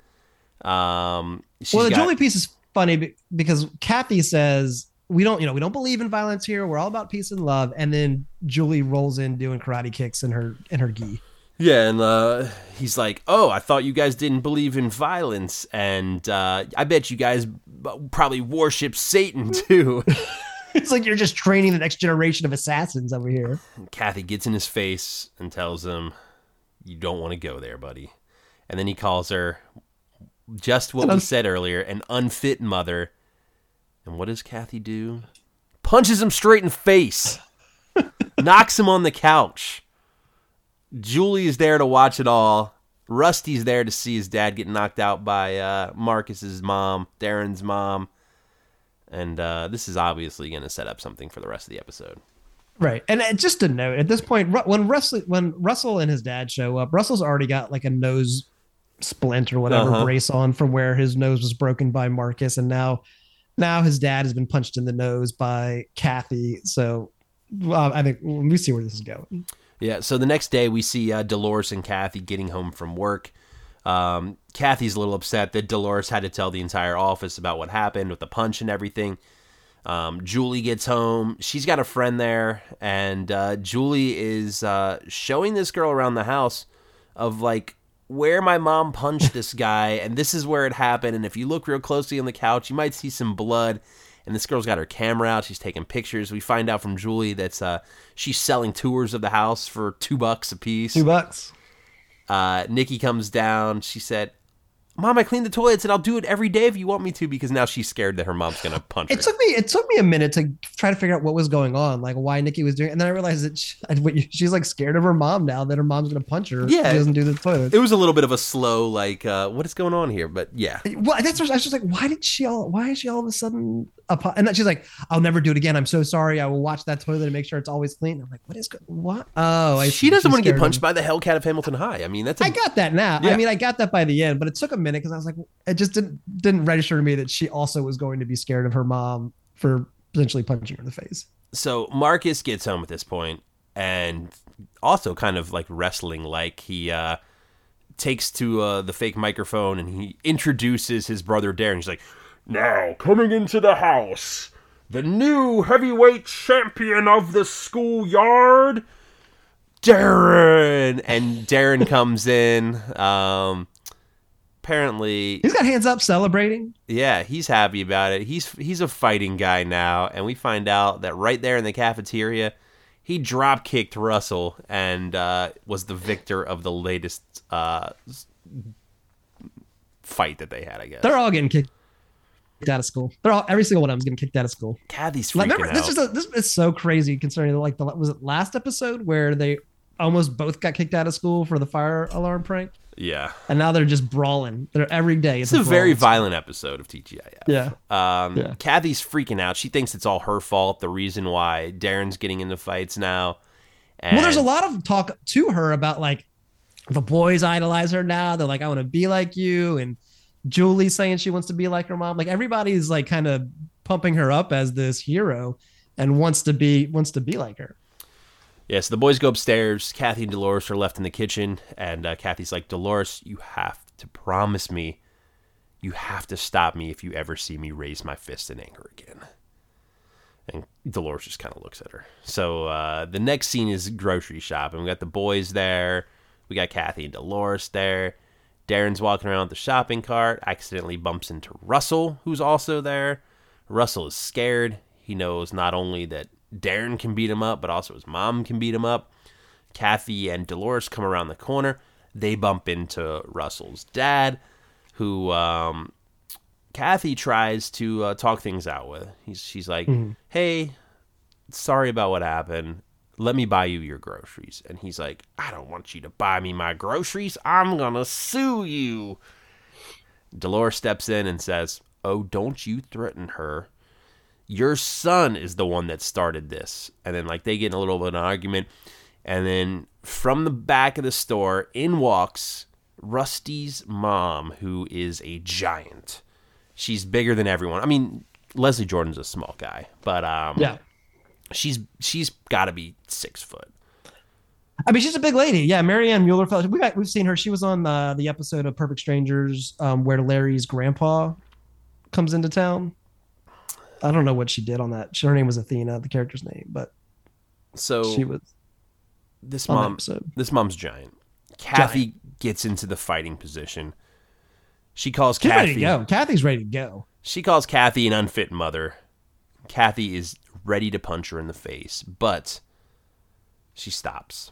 um well, the got- Julie piece is funny because Kathy says we don't, you know, we don't believe in violence here. We're all about peace and love. And then Julie rolls in doing karate kicks in her in her gi. Yeah, and uh, he's like, "Oh, I thought you guys didn't believe in violence, and uh, I bet you guys probably worship Satan <laughs> too." <laughs> It's like you're just training the next generation of assassins over here. And Kathy gets in his face and tells him, "You don't want to go there, buddy." And then he calls her just what we said earlier, an unfit mother. And what does Kathy do? Punches him straight in the face. <laughs> knocks him on the couch. Julie is there to watch it all. Rusty's there to see his dad get knocked out by uh, Marcus's mom, Darren's mom. And uh, this is obviously going to set up something for the rest of the episode. Right. And just a note at this point, when Russell when Russell and his dad show up, Russell's already got like a nose splint or whatever Uh-huh. brace on from where his nose was broken by Marcus, and now now his dad has been punched in the nose by Kathy. So uh, I think we see where this is going. Yeah, so the next day we see uh, Dolores and Kathy getting home from work. Um, Kathy's a little upset that Dolores had to tell the entire office about what happened with the punch and everything. Um, Julie gets home. She's got a friend there, and uh, Julie is uh, showing this girl around the house of like where my mom punched this guy, and this is where it happened. And if you look real closely on the couch, you might see some blood. And this girl's got her camera out. She's taking pictures. We find out from Julie that's uh, she's selling tours of the house for two bucks a piece. Two bucks. Uh, Nikki comes down. She said, "Mom, I cleaned the toilets, and I'll do it every day if you want me to." Because now she's scared that her mom's gonna <sighs> punch her. It took me it took me a minute to try to figure out what was going on, like why Nikki was doing, it. and then I realized that she, <laughs> she's like scared of her mom now that her mom's gonna punch her. Yeah. she doesn't do the toilet. it was a little bit of a slow, like, uh, what is going on here? But yeah, well, that's what I was just like, why did she all? Why is she all of a sudden? Apo- and then she's like, "I'll never do it again. I'm so sorry. I will watch that toilet and make sure it's always clean." I'm like, "What is go- what? Oh, I she doesn't want to get punched by the Hellcat of Hamilton High. I mean, that's a I got that now. Yeah. I mean, I got that by the end, but it took a minute because I was like, it just didn't didn't register to me that she also was going to be scared of her mom for potentially punching her in the face. so Marcus gets home at this point and also kind of like wrestling like he uh takes to uh, the fake microphone and he introduces his brother Darren. He's like, "Now coming into the house, the new heavyweight champion of the schoolyard, Darren." And Darren <laughs> comes in. Um, apparently, He's got hands up celebrating. yeah, he's happy about it. He's he's a fighting guy now, and we find out that right there in the cafeteria, he drop kicked Russell and uh, was the victor of the latest uh, fight that they had. I guess. They're all getting kicked out of school. They're all every single one of them's getting kicked out of school. Kathy's freaking remember, out. this is a, this is so crazy concerning like the was it last episode where they almost both got kicked out of school for the fire alarm prank, yeah, and now they're just brawling. They're every day. it's a very violent episode of TGIF. Yeah. Um, Yeah. Kathy's freaking out. She thinks it's all her fault. The reason why Darren's getting into fights now. And Well, there's a lot of talk to her about like the boys idolize her now. They're like, I want to be like you. And Julie saying she wants to be like her mom. Like everybody's like kind of pumping her up as this hero and wants to be wants to be like her. Yeah, so the boys go upstairs. Kathy and Dolores are left in the kitchen, and uh, Kathy's like, Dolores, you have to promise me You have to stop me if you ever see me raise my fist in anger again. And Dolores just kind of looks at her. So uh, the next scene is grocery shopping. We got the boys there. We got Kathy and Dolores there. Darren's walking around with the shopping cart, accidentally bumps into Russell, who's also there. Russell is scared. He knows not only that Darren can beat him up, but also his mom can beat him up. Kathy and Dolores come around the corner. They bump into Russell's dad, who um, Kathy tries to uh, talk things out with. He's, she's like, hey, sorry about what happened. Let me buy you your groceries. And he's like, I don't want you to buy me my groceries. I'm going to sue you. Dolores steps in and says, Oh, don't you threaten her. Your son is the one that started this. And then, like, they get in a little bit of an argument. And then from the back of the store, in walks Rusty's mom, who is a giant. She's bigger than everyone. I mean, Leslie Jordan's a small guy, but um, Yeah. She's she's got to be six foot. I mean, she's a big lady. Yeah, Marianne Muellerleile. We've we've seen her. She was on the the episode of Perfect Strangers um, where Larry's grandpa comes into town. I don't know what she did on that. Her name was Athena, the character's name, but So she was this mom, this mom's giant. Kathy gets into the fighting position. She calls She's ready Kathy. to go. Kathy's ready to go. She calls Kathy an unfit mother. Kathy is ready to punch her in the face, but she stops.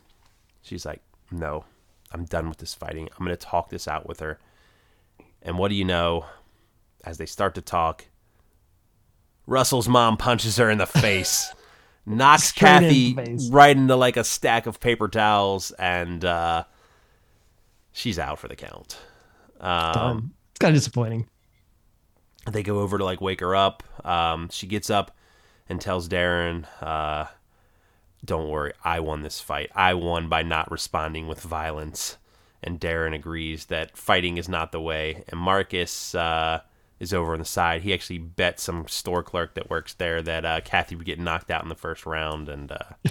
She's like, "No, I'm done with this fighting. I'm going to talk this out with her." And what do you know? As they start to talk, Russell's mom punches her in the face, <laughs> knocks Straight Kathy the face. right into like a stack of paper towels, and uh, she's out for the count. Um, it's kind of disappointing. they go over to like wake her up. Um, she gets up and tells Darren, uh, "Don't worry, I won this fight. I won by not responding with violence." And Darren agrees that fighting is not the way. And Marcus uh, is over on the side. He actually bet some store clerk that works there that uh, Kathy would get knocked out in the first round, and uh, <laughs>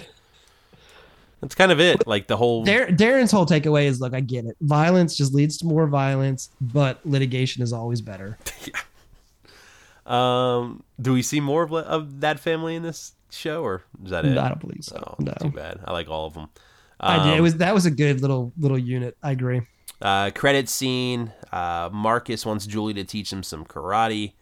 that's kind of it. Like the whole Dar- Darren's whole takeaway is look, I get it. Violence just leads to more violence, but litigation is always better. <laughs> Um, do we see more of, of that family in this show, or is that it? I don't believe so. Oh, no. too bad. I like all of them. I did. It Um, was that was a good little little unit. I agree. uh, credit scene. Uh, Marcus wants Julie to teach him some karate,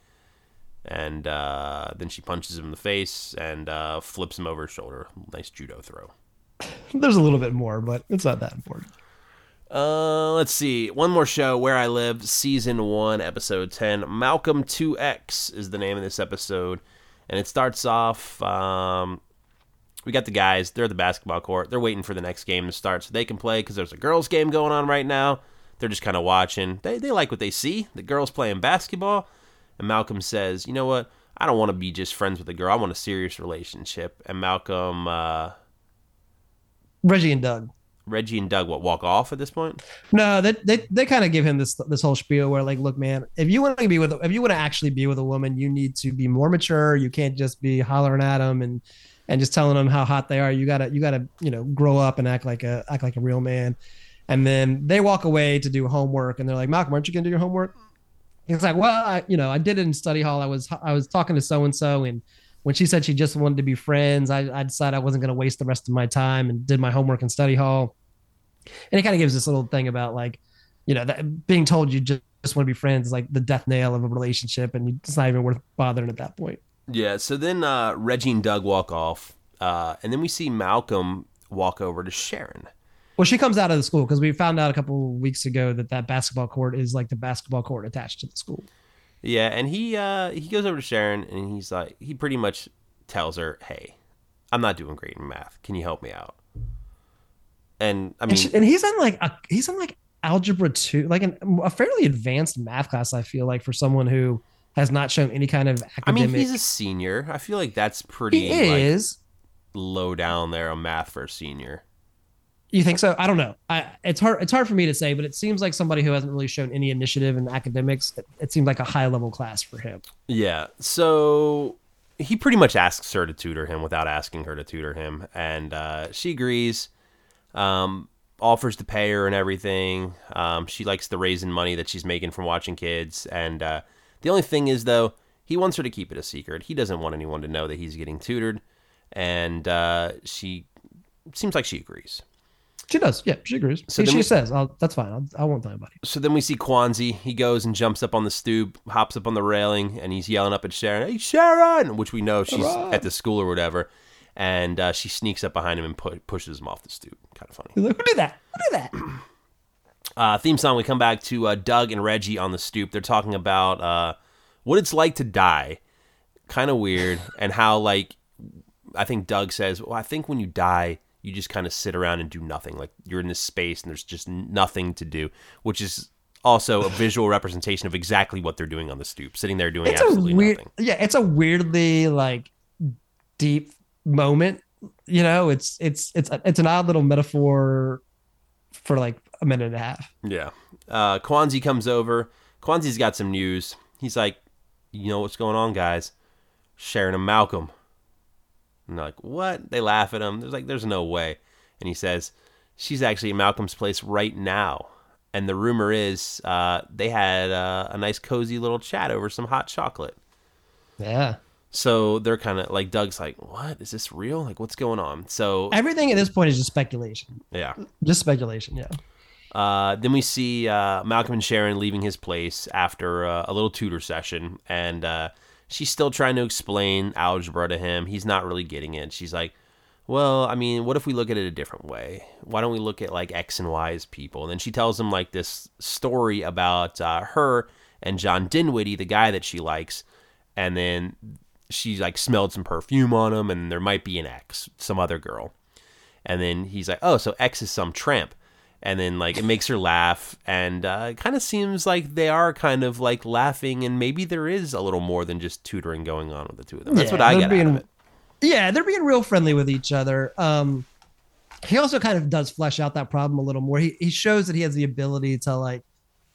and uh, then she punches him in the face and uh, flips him over his shoulder. Nice judo throw. <laughs> There's a little bit more, but it's not that important. Uh, let's see. One more show, Where I Live, season one, episode ten. Malcolm Two X is the name of this episode, and it starts off. Um, we got the guys. They're at the basketball court. They're waiting for the next game to start so they can play because there's a girls' game going on right now. They're just kind of watching. They they like what they see. The girls playing basketball, and Malcolm says, "You know what? I don't want to be just friends with a girl. I want a serious relationship." And Malcolm, uh, Reggie and Doug. Reggie, and Doug, what walk off at this point? No, they they, they kind of give him this this whole spiel where like, look, man, if you want to be with if you want to actually be with a woman, you need to be more mature. You can't just be hollering at them and and just telling them how hot they are. You gotta you gotta you know grow up and act like a act like a real man. And then they walk away to do homework, and they're like, Malcolm, aren't you gonna do your homework? He's like, well, I, you know, I did it in study hall. I was I was talking to so and so, and when she said she just wanted to be friends, I, I decided I wasn't going to waste the rest of my time and did my homework in study hall. And it kind of gives this little thing about like, you know, that being told you just, just want to be friends is like the death nail of a relationship, and it's not even worth bothering at that point. Yeah, so then uh, Reggie and Doug walk off, uh, and then we see Malcolm walk over to Sharon. Well, she comes out of the school because we found out a couple of weeks ago that that basketball court is like the basketball court attached to the school. Yeah, and he uh, he goes over to Sharon, and he's like, he pretty much tells her, "Hey, I'm not doing great in math. Can you help me out?" And I mean, And, she, and he's in like a, he's in like algebra two, like an, a fairly advanced math class. I feel like for someone who has not shown any kind of academic. I mean, he's a senior. I feel like that's pretty he like, is. low down there on math for a senior. You think so? I don't know. I it's hard it's hard for me to say, but it seems like somebody who hasn't really shown any initiative in academics. It, it seems like a high level class for him. Yeah. So he pretty much asks her to tutor him without asking her to tutor him, and uh, she agrees. Um, offers to pay her and everything. Um, she likes the raising money that she's making from watching kids. And uh, the only thing is, though, he wants her to keep it a secret. He doesn't want anyone to know that he's getting tutored. And uh, she seems like she agrees. She does. Yeah, she agrees. So she she we- says, I'll, "That's fine. I'll, I won't tell anybody." So then we see Kwanzi. He goes and jumps up on the stoop, hops up on the railing, and he's yelling up at Sharon, "Hey, Sharon!" Which we know she's Sharon! at the school or whatever. And uh, she sneaks up behind him and pu- pushes him off the stoop. Kind of funny. He's like, "Who did that? Who did that?" <clears throat> Uh, theme song. We come back to uh, Doug and Reggie on the stoop. They're talking about uh, what it's like to die. Kind of weird, <laughs> and how like I think Doug says, "Well, I think when you die, you just kind of sit around and do nothing. Like you're in this space and there's just nothing to do," which is also a visual representation of exactly what they're doing on the stoop, sitting there doing it's absolutely weird, nothing. yeah, it's a weirdly like deep moment. You know, it's it's it's it's an odd little metaphor for like a minute and a half. Yeah. Uh, Kwanzi comes over. Kwanzi's got some news. He's like, you know what's going on, guys? Sharon and Malcolm. And they're like, what? They laugh at him. There's like, there's no way. And he says, she's actually at Malcolm's place right now. And the rumor is uh, they had uh, a nice cozy little chat over some hot chocolate. Yeah, So they're kind of like, Doug's like, what? Is this real? Like, what's going on? So, everything at this point is just speculation. yeah. Just speculation. Yeah. Uh, then we see uh, Malcolm and Sharon leaving his place after uh, a little tutor session, and uh, she's still trying to explain algebra to him. He's not really getting it. She's like, "Well, I mean, what if we look at it a different way? Why don't we look at like X and Y as people?" And then she tells him like this story about uh, her and John Dinwiddie, the guy that she likes, and then she like smelled some perfume on him, and there might be an X, some other girl. And then he's like, "Oh, so X is some tramp." And then like it makes her laugh, and uh, it kind of seems like they are kind of like laughing, and maybe there is a little more than just tutoring going on with the two of them. That's Yeah, what I out being- of it. Yeah, they're being real friendly with each other. Um, he also kind of does flesh out that problem a little more. He he shows that he has the ability to like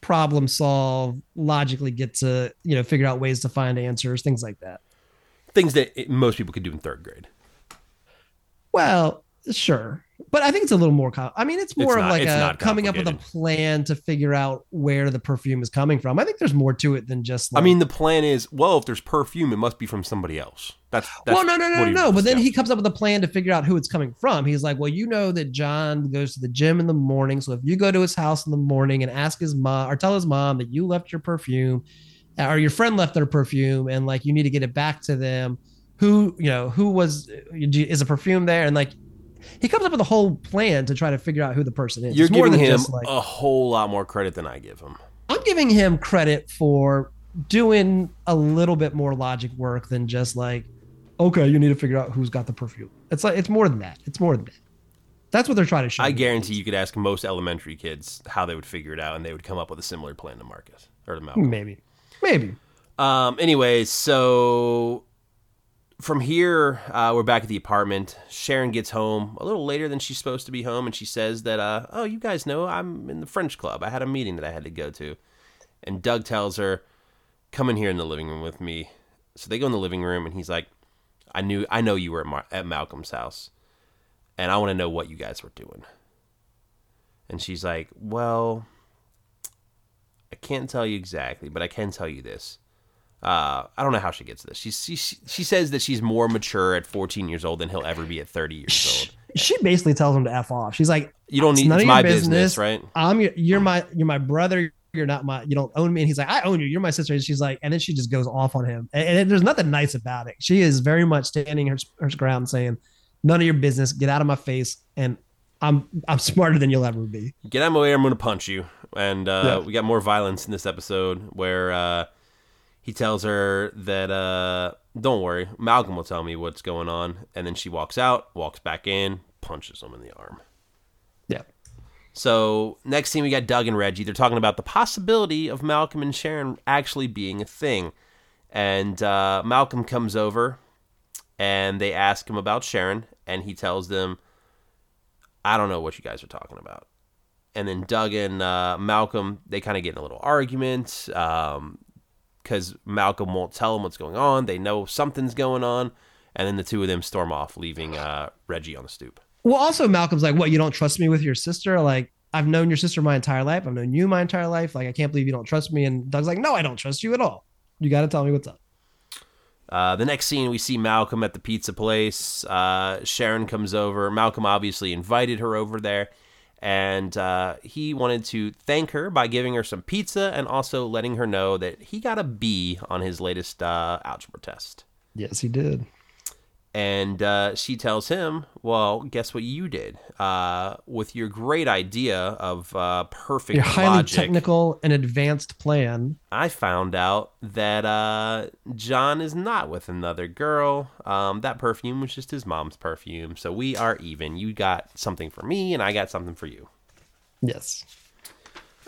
problem solve, logically get to you know figure out ways to find answers, things like that. Things that most people could do in third grade. Well, sure, but I think it's a little more. Com- I mean, it's more of not- like a coming up with a plan to figure out where the perfume is coming from. I think there's more to it than just. Like, I mean, the plan is well, if there's perfume, it must be from somebody else. That's, that's well, no, no, no, no, no. But then he comes up with a plan to figure out who it's coming from. He's like, well, you know that John goes to the gym in the morning. So if you go to his house in the morning and ask his mom or tell his mom that you left your perfume or your friend left their perfume and like you need to get it back to them, who, you know, who was, is a perfume there? And like, he comes up with a whole plan to try to figure out who the person is. You're It's more giving than him like, a whole lot more credit than I give him. I'm giving him credit for doing a little bit more logic work than just like, okay, you need to figure out who's got the perfume. It's like it's more than that. It's more than that. That's what they're trying to show. I guarantee you could ask most elementary kids how they would figure it out, and they would come up with a similar plan to Marcus or to Malcolm. Maybe, maybe. Um. Anyways, so from here, uh, we're back at the apartment. Sharon gets home a little later than she's supposed to be home, and she says that, uh, "Oh, you guys know I'm in the French club. I had a meeting that I had to go to." And Doug tells her, "Come in here in the living room with me." So they go in the living room, and he's like, "I knew, I know you were at, Mar- at Malcolm's house, and I want to know what you guys were doing." And she's like, "Well." I can't tell you exactly, but I can tell you this. Uh, I don't know how she gets this. She, she she says that she's more mature at 14 years old than he'll ever be at 30 years old. She basically tells him to f off. She's like, You don't need it's of my business, business. right? "I'm your, you're my you're my brother. You're not my you don't own me." And he's like, "I own you. You're my sister." And she's like, and then she just goes off on him. And, and there's nothing nice about it. She is very much standing her her ground, saying, "None of your business. Get out of my face." And I'm I'm smarter than you'll ever be. Get out of my way, I'm going to punch you. And uh, Yeah. we got more violence in this episode where uh, he tells her that, uh, don't worry, Malcolm will tell me what's going on. And then she walks out, walks back in, punches him in the arm. Yeah. So next scene, we got Doug and Reggie. They're talking about the possibility of Malcolm and Sharon actually being a thing. And uh, Malcolm comes over and they ask him about Sharon. And he tells them, I don't know what you guys are talking about. And then Doug and uh, Malcolm, they kind of get in a little argument because Malcolm won't tell them what's going on. They know something's going on. And then the two of them storm off, leaving uh, Reggie on the stoop. Well, also Malcolm's like, "What? You don't trust me with your sister? Like, I've known your sister my entire life. I've known you my entire life. Like, I can't believe you don't trust me." And Doug's like, "No, I don't trust you at all. You got to tell me what's up." Uh, the next scene, we see Malcolm at the pizza place. Uh, Sharon comes over. Malcolm obviously invited her over there, and uh, he wanted to thank her by giving her some pizza and also letting her know that he got a B on his latest uh, algebra test. Yes, he did. And uh, she tells him, "Well, guess what you did? Uh, with your great idea of uh, perfect Your highly logic, technical and advanced plan. I found out that uh, John is not with another girl. Um, that perfume was just his mom's perfume, so we are even. You got something for me, and I got something for you. Yes.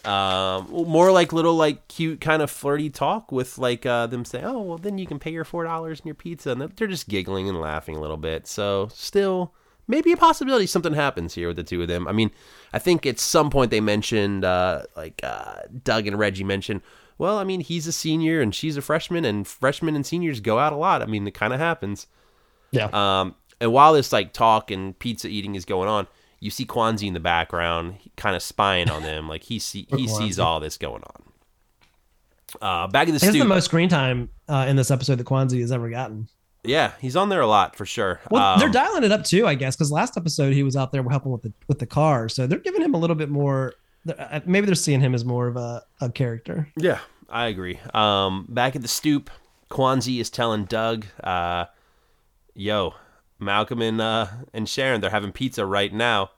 Um, more like little like cute kind of flirty talk with like uh, them saying, "Oh, well, then you can pay your four dollars and your pizza," and they're just giggling and laughing a little bit. So still, maybe a possibility something happens here with the two of them. I mean, I think at some point they mentioned uh, like uh, Doug and Reggie mentioned. Well, I mean, he's a senior and she's a freshman, and freshmen and seniors go out a lot. I mean, it kind of happens. Yeah. Um, and while this like talk and pizza eating is going on, you see Kwanzi in the background, kind of spying on them. Like he see he sees all this going on. Uh, back of the He's the most screen time uh, in this episode that Kwanzi has ever gotten. yeah, he's on there a lot for sure. Well, Um, they're dialing it up too, I guess, because last episode he was out there helping with the with the car, so they're giving him a little bit more. uh, Maybe they're seeing him as more of a, a character. Yeah, I agree. Um, back at the stoop, Kwanzi is telling Doug, uh, "Yo, Malcolm and uh, and Sharon, they're having pizza right now,"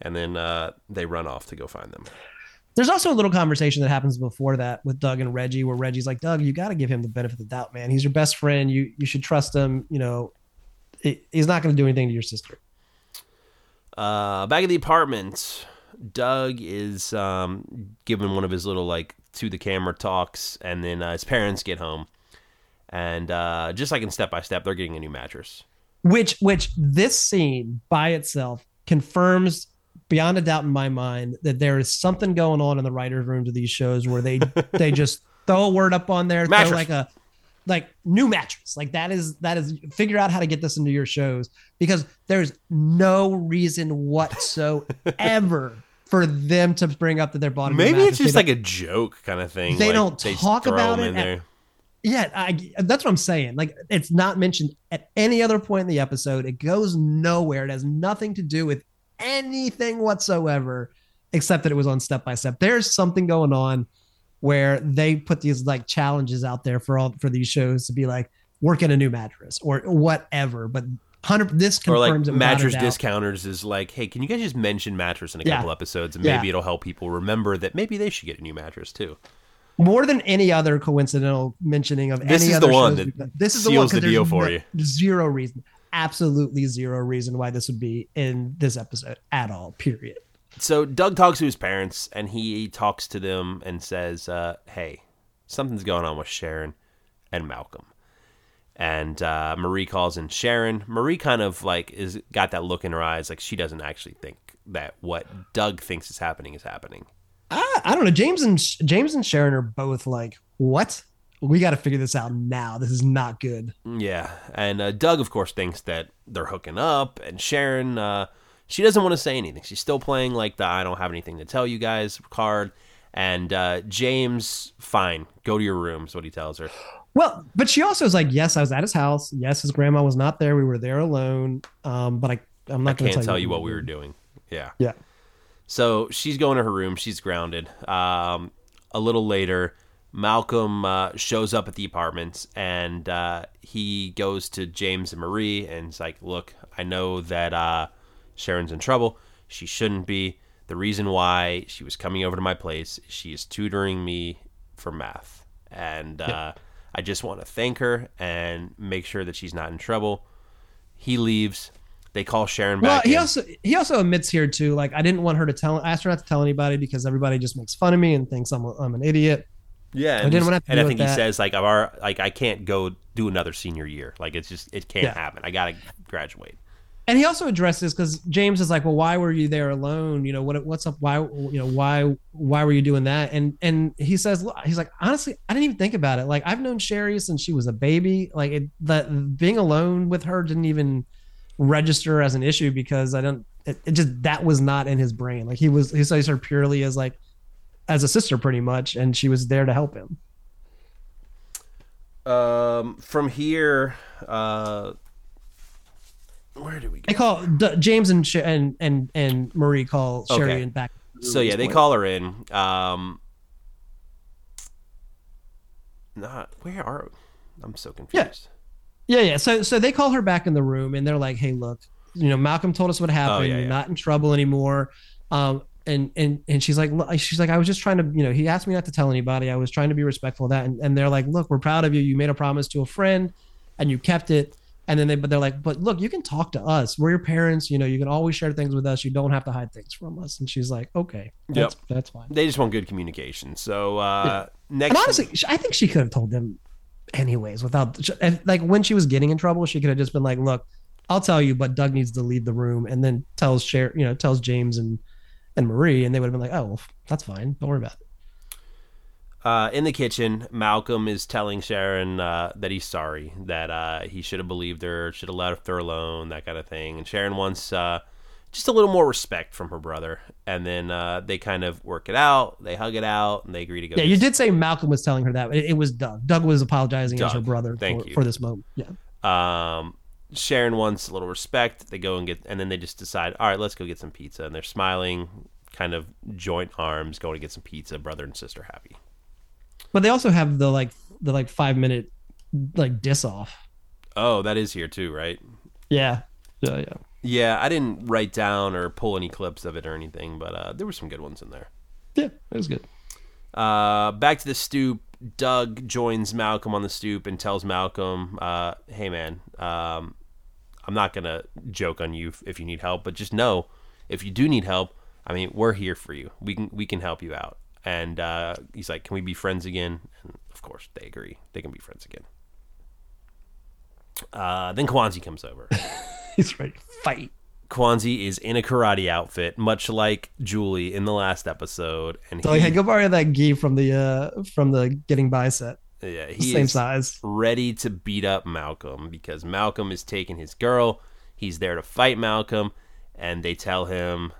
and then uh, they run off to go find them. There's also a little conversation that happens before that with Doug and Reggie, where Reggie's like, "Doug, you got to give him the benefit of the doubt, man. He's your best friend. You you should trust him. You know, he- he's not going to do anything to your sister." Uh, back at the apartment, Doug is um, giving one of his little like to the camera talks, and then uh, his parents get home, and uh, just like in Step by Step, they're getting a new mattress. Which which this scene by itself confirms beyond a doubt in my mind that there is something going on in the writers' rooms of these shows where they <laughs> they just throw a word up on there, throw like a like new mattress. Like that is that is figure out how to get this into your shows because there's no reason whatsoever <laughs> for them to bring up that they're bought Maybe mattress. it's just like a joke kind of thing. They like, don't just talk about it at-. Yeah, I, that's what I'm saying. Like, it's not mentioned at any other point in the episode. It goes nowhere. It has nothing to do with anything whatsoever, except that it was on step by step. There's something going on where they put these like challenges out there for all for these shows to be like work in a new mattress or whatever. But hundred this or like confirms it mattress discounters is like, hey, can you guys just mention mattress in a Yeah. couple episodes, and Yeah. maybe it'll help people remember that maybe they should get a new mattress too. More than any other coincidental mentioning of any other thing. This any is other the one shows that done. this is the seals the deal for no- you. Zero reason, absolutely zero reason why this would be in this episode at all. Period. So Doug talks to his parents, and he talks to them and says, uh, "Hey, something's going on with Sharon and Malcolm." And uh, Marie calls in Sharon. Marie kind of like is got that look in her eyes, like she doesn't actually think that what Doug thinks is happening is happening. I, I don't know. James and James and Sharon are both like, what? We got to figure this out now. This is not good. Yeah, and uh, Doug, of course, thinks that they're hooking up, and Sharon, uh, she doesn't want to say anything. She's still playing like the "I don't have anything to tell you guys" card. And uh, James, fine, go to your room. Is what he tells her. Well, but she also is like, yes, I was at his house. Yes, his grandma was not there. We were there alone. Um, but I, I'm not going to can't tell you what we were doing. Yeah. Yeah. So she's going to her room. She's grounded. Um, a little later, Malcolm uh, shows up at the apartment and uh, he goes to James and Marie and is like, Look, I know that uh, Sharon's in trouble. She shouldn't be. The reason why she was coming over to my place, she is tutoring me for math. And uh, I just want to thank her and make sure that she's not in trouble. He leaves. They call Sharon Well, back. he in. also he also admits here too. Like, I didn't want her to tell. I asked her not to tell anybody because everybody just makes fun of me and thinks I'm a, I'm an idiot. Yeah, I and, didn't wanna have to and I think he that. says like, "I've our, like I can't go do another senior year. Like it's just it can't Yeah. happen. I gotta graduate." And he also addresses because James is like, well, why were you there alone? You know, what what's up? Why you know why why were you doing that? And and he says, he's like, honestly, I didn't even think about it. Like I've known Sherry since she was a baby. Like it, that being alone with her didn't even register as an issue because I don't. it, it just that was not in his brain. Like he was he saw her purely as like as a sister pretty much, and she was there to help him. Um, from here, uh, where do we They go? call D- James and Sh- and and and Marie call Sherry Okay. and back. So yeah, they call her in. Um, not where are? I'm so confused. Yeah, yeah. Yeah. So so they call her back in the room and they're like, "Hey, look, you know, Malcolm told us what happened. Oh, yeah, You're yeah. not in trouble anymore." Um and and and she's like she's like I was just trying to, you know, he asked me not to tell anybody. I was trying to be respectful of that and, and they're like, "Look, we're proud of you. You made a promise to a friend and you kept it." And then they but they're like, "But look, you can talk to us. We're your parents, you know, you can always share things with us. You don't have to hide things from us." And she's like, "Okay. That's that's fine." They just want good communication. So uh, next, And honestly, I think she could have told them anyways without like when she was getting in trouble, she could have just been like, "Look, I'll tell you, but Doug needs to leave the room," and then tells Cher, you know, tells James and and Marie, and they would have been like, "Oh, well, that's fine. Don't worry about it." Uh, in the kitchen, Malcolm is telling Sharon uh, that he's sorry, that uh, he should have believed her, should have left her alone, that kind of thing. And Sharon wants uh, just a little more respect from her brother. And then uh, they kind of work it out, they hug it out, and they agree to go. Yeah, you did say Malcolm was telling her that. It, it was Doug. Doug was apologizing as her brother thank for, you. for this moment. Yeah. Um, Sharon wants a little respect. They go and get, and then they just decide, all right, let's go get some pizza. And they're smiling, kind of joint arms, going to get some pizza. Brother and sister happy. But they also have the like the like five minute like diss off. Oh, that is here too, right? Yeah. Yeah, yeah. Yeah, I didn't write down or pull any clips of it or anything, but uh, there were some good ones in there. Yeah, it was good. Uh, back to the stoop. Doug joins Malcolm on the stoop and tells Malcolm, uh, "Hey, man, um, I'm not gonna joke on you if, if you need help, but just know if you do need help, I mean, we're here for you. We can we can help you out." And uh, he's like, "Can we be friends again?" And of course, they agree. They can be friends again. Uh, then Kwanzi comes over. <laughs> He's ready to fight. Kwanzi is in a karate outfit, much like Julie in the last episode, and So like, he, hey, go borrow that gi from the uh from the getting by set. yeah, he Same size. ready to beat up Malcolm because Malcolm is taking his girl. He's there to fight Malcolm, and they tell him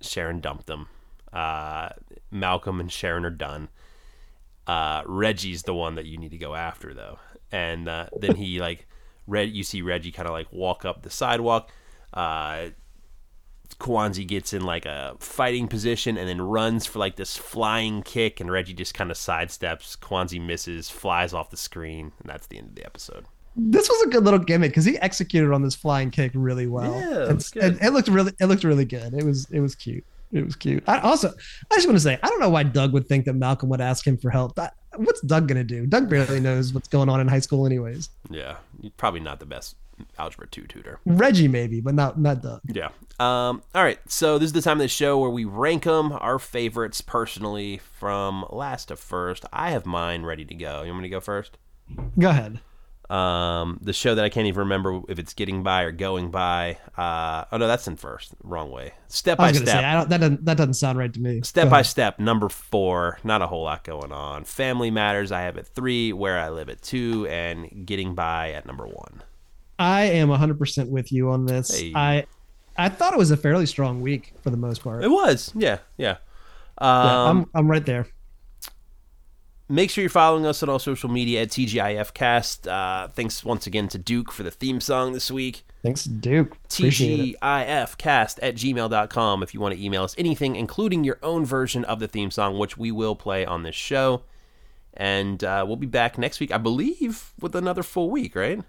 Sharon dumped him. Uh, Malcolm and Sharon are done. Uh, Reggie's the one that you need to go after, though. And uh, then he like, Red. You see Reggie kind of like walk up the sidewalk. Uh, Kwanzi gets in like a fighting position and then runs for like this flying kick, and Reggie just kind of sidesteps. Kwanzi misses, flies off the screen, and that's the end of the episode. This was a good little gimmick because he executed on this flying kick really well. Yeah, it. It, it looked really, it looked really good. It was, it was cute. It was cute. I also, I just want to say, I don't know why Doug would think that Malcolm would ask him for help. That, what's Doug gonna do? Doug barely knows what's going on in high school, anyways. Yeah, probably not the best algebra two tutor. Reggie maybe, but not not Doug. Yeah. Um, all right. So this is the time of the show where we rank them, our favorites personally from last to first. I have mine ready to go. You want me to go first? Go ahead. Um, the show that I can't even remember if it's getting by or going by. Uh, oh no, that's in first. Wrong way. Step by step. say I don't, that doesn't that doesn't sound right to me. Step by step, number four. Not a whole lot going on. Family Matters, I have at three. Where I Live at two, and Getting By at number one. I am 100 percent with you on this. Hey. I I thought it was a fairly strong week for the most part. It was, yeah, yeah. Um, yeah, I'm I'm right there. Make sure you're following us on all social media at TGIFcast. Uh, thanks once again to Duke for the theme song this week. Thanks, Duke. TGIFcast at gmail.com if you want to email us anything, including your own version of the theme song, which we will play on this show. And uh, we'll be back next week, I believe, with another full week, right?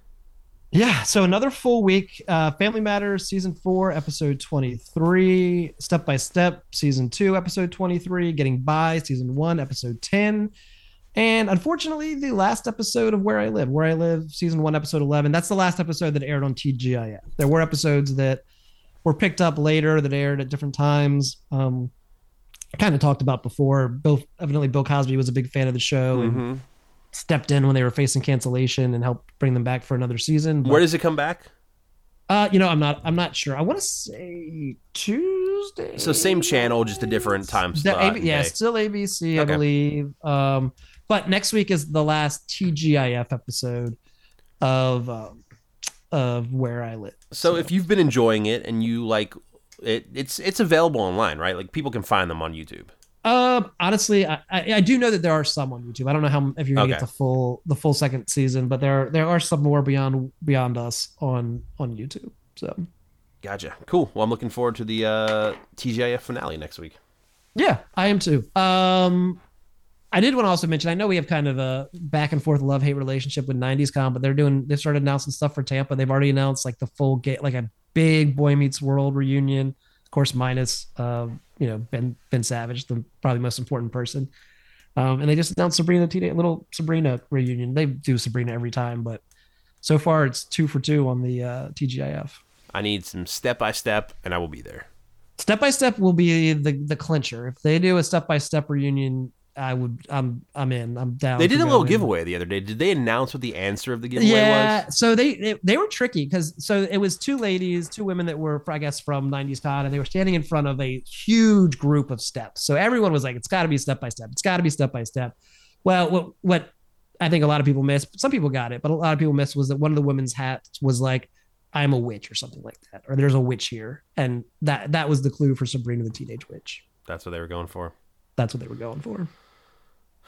Yeah, so another full week. Uh, Family Matters season four, episode 23. Step by Step, season two, episode 23. Getting By, season one, episode 10. And unfortunately, the last episode of Where I Live, Where I Live, season one, episode 11. That's the last episode that aired on TGIF. There were episodes that were picked up later that aired at different times. Um, kind of talked about before. Bill, evidently, Bill Cosby was a big fan of the show and Mm-hmm. stepped in when they were facing cancellation and helped bring them back for another season. But- Where does it come back? uh, you know, I'm not. I'm not sure. I want to say Tuesday. So same channel, just a different time The slot. AB yeah, still ABC, I believe. Um, but next week is the last TGIF episode of um, of Where I Live. So if you've been enjoying it and you like It, it's it's available online, right? Like people can find them on YouTube. Um, honestly, I, I, I do know that there are some on YouTube. I don't know how if you're gonna Okay. get the full the full second season, but there there are some more beyond beyond us on on YouTube. So Gotcha. Cool. Well, I'm looking forward to the uh, TGIF finale next week. yeah, I am too. Um, I did want to also mention. I know we have kind of a back and forth love hate relationship with '90s Con, but they're doing they started announcing stuff for Tampa. They've already announced like the full gate, like a big Boy Meets World reunion. Of course, minus uh, you know Ben Ben Savage, the probably most important person. Um, and they just announced Sabrina Teenage little Sabrina reunion. They do Sabrina every time, but so far it's two for two on the uh, TGIF. I need some step by step, and I will be there. Step by step will be the the clincher. If they do a step by step reunion, I would I'm I'm in. I'm down. They did a little in. giveaway the other day. Did they announce what the answer of the giveaway was? Yeah, was? so they, they they were tricky because so it was two ladies, two women that were I guess from '90s Con, and they were standing in front of a huge group of steps. So everyone was like, "It's got to be step by step. It's got to be step by step." Well, what what I think a lot of people missed, some people got it, but a lot of people missed was that one of the women's hats was like, "I'm a witch" or something like that, or "There's a witch here," and that that was the clue for Sabrina the Teenage Witch. That's what they were going for. That's what they were going for.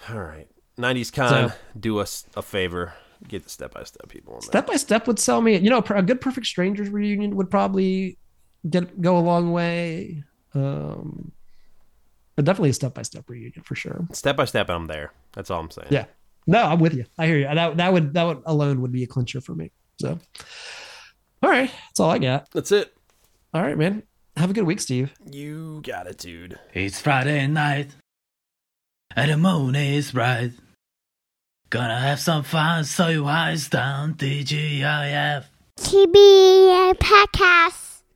All right. 90s Con, So- do us a favor. Get the step by step people. Step by step would sell me. You know, a good Perfect Strangers reunion would probably get go a long way. Um, but definitely a step by step reunion for sure. Step by step, I'm there. That's all I'm saying. Yeah. No, I'm with you. I hear you. That that would that would alone would be a clincher for me. So, all right, that's all I got. That's it. All right, man. Have a good week, Steve. You got it, dude. It's Friday night, and the moon is bright. Gonna have some fun, so you eyes down, TGIF. TBA podcast.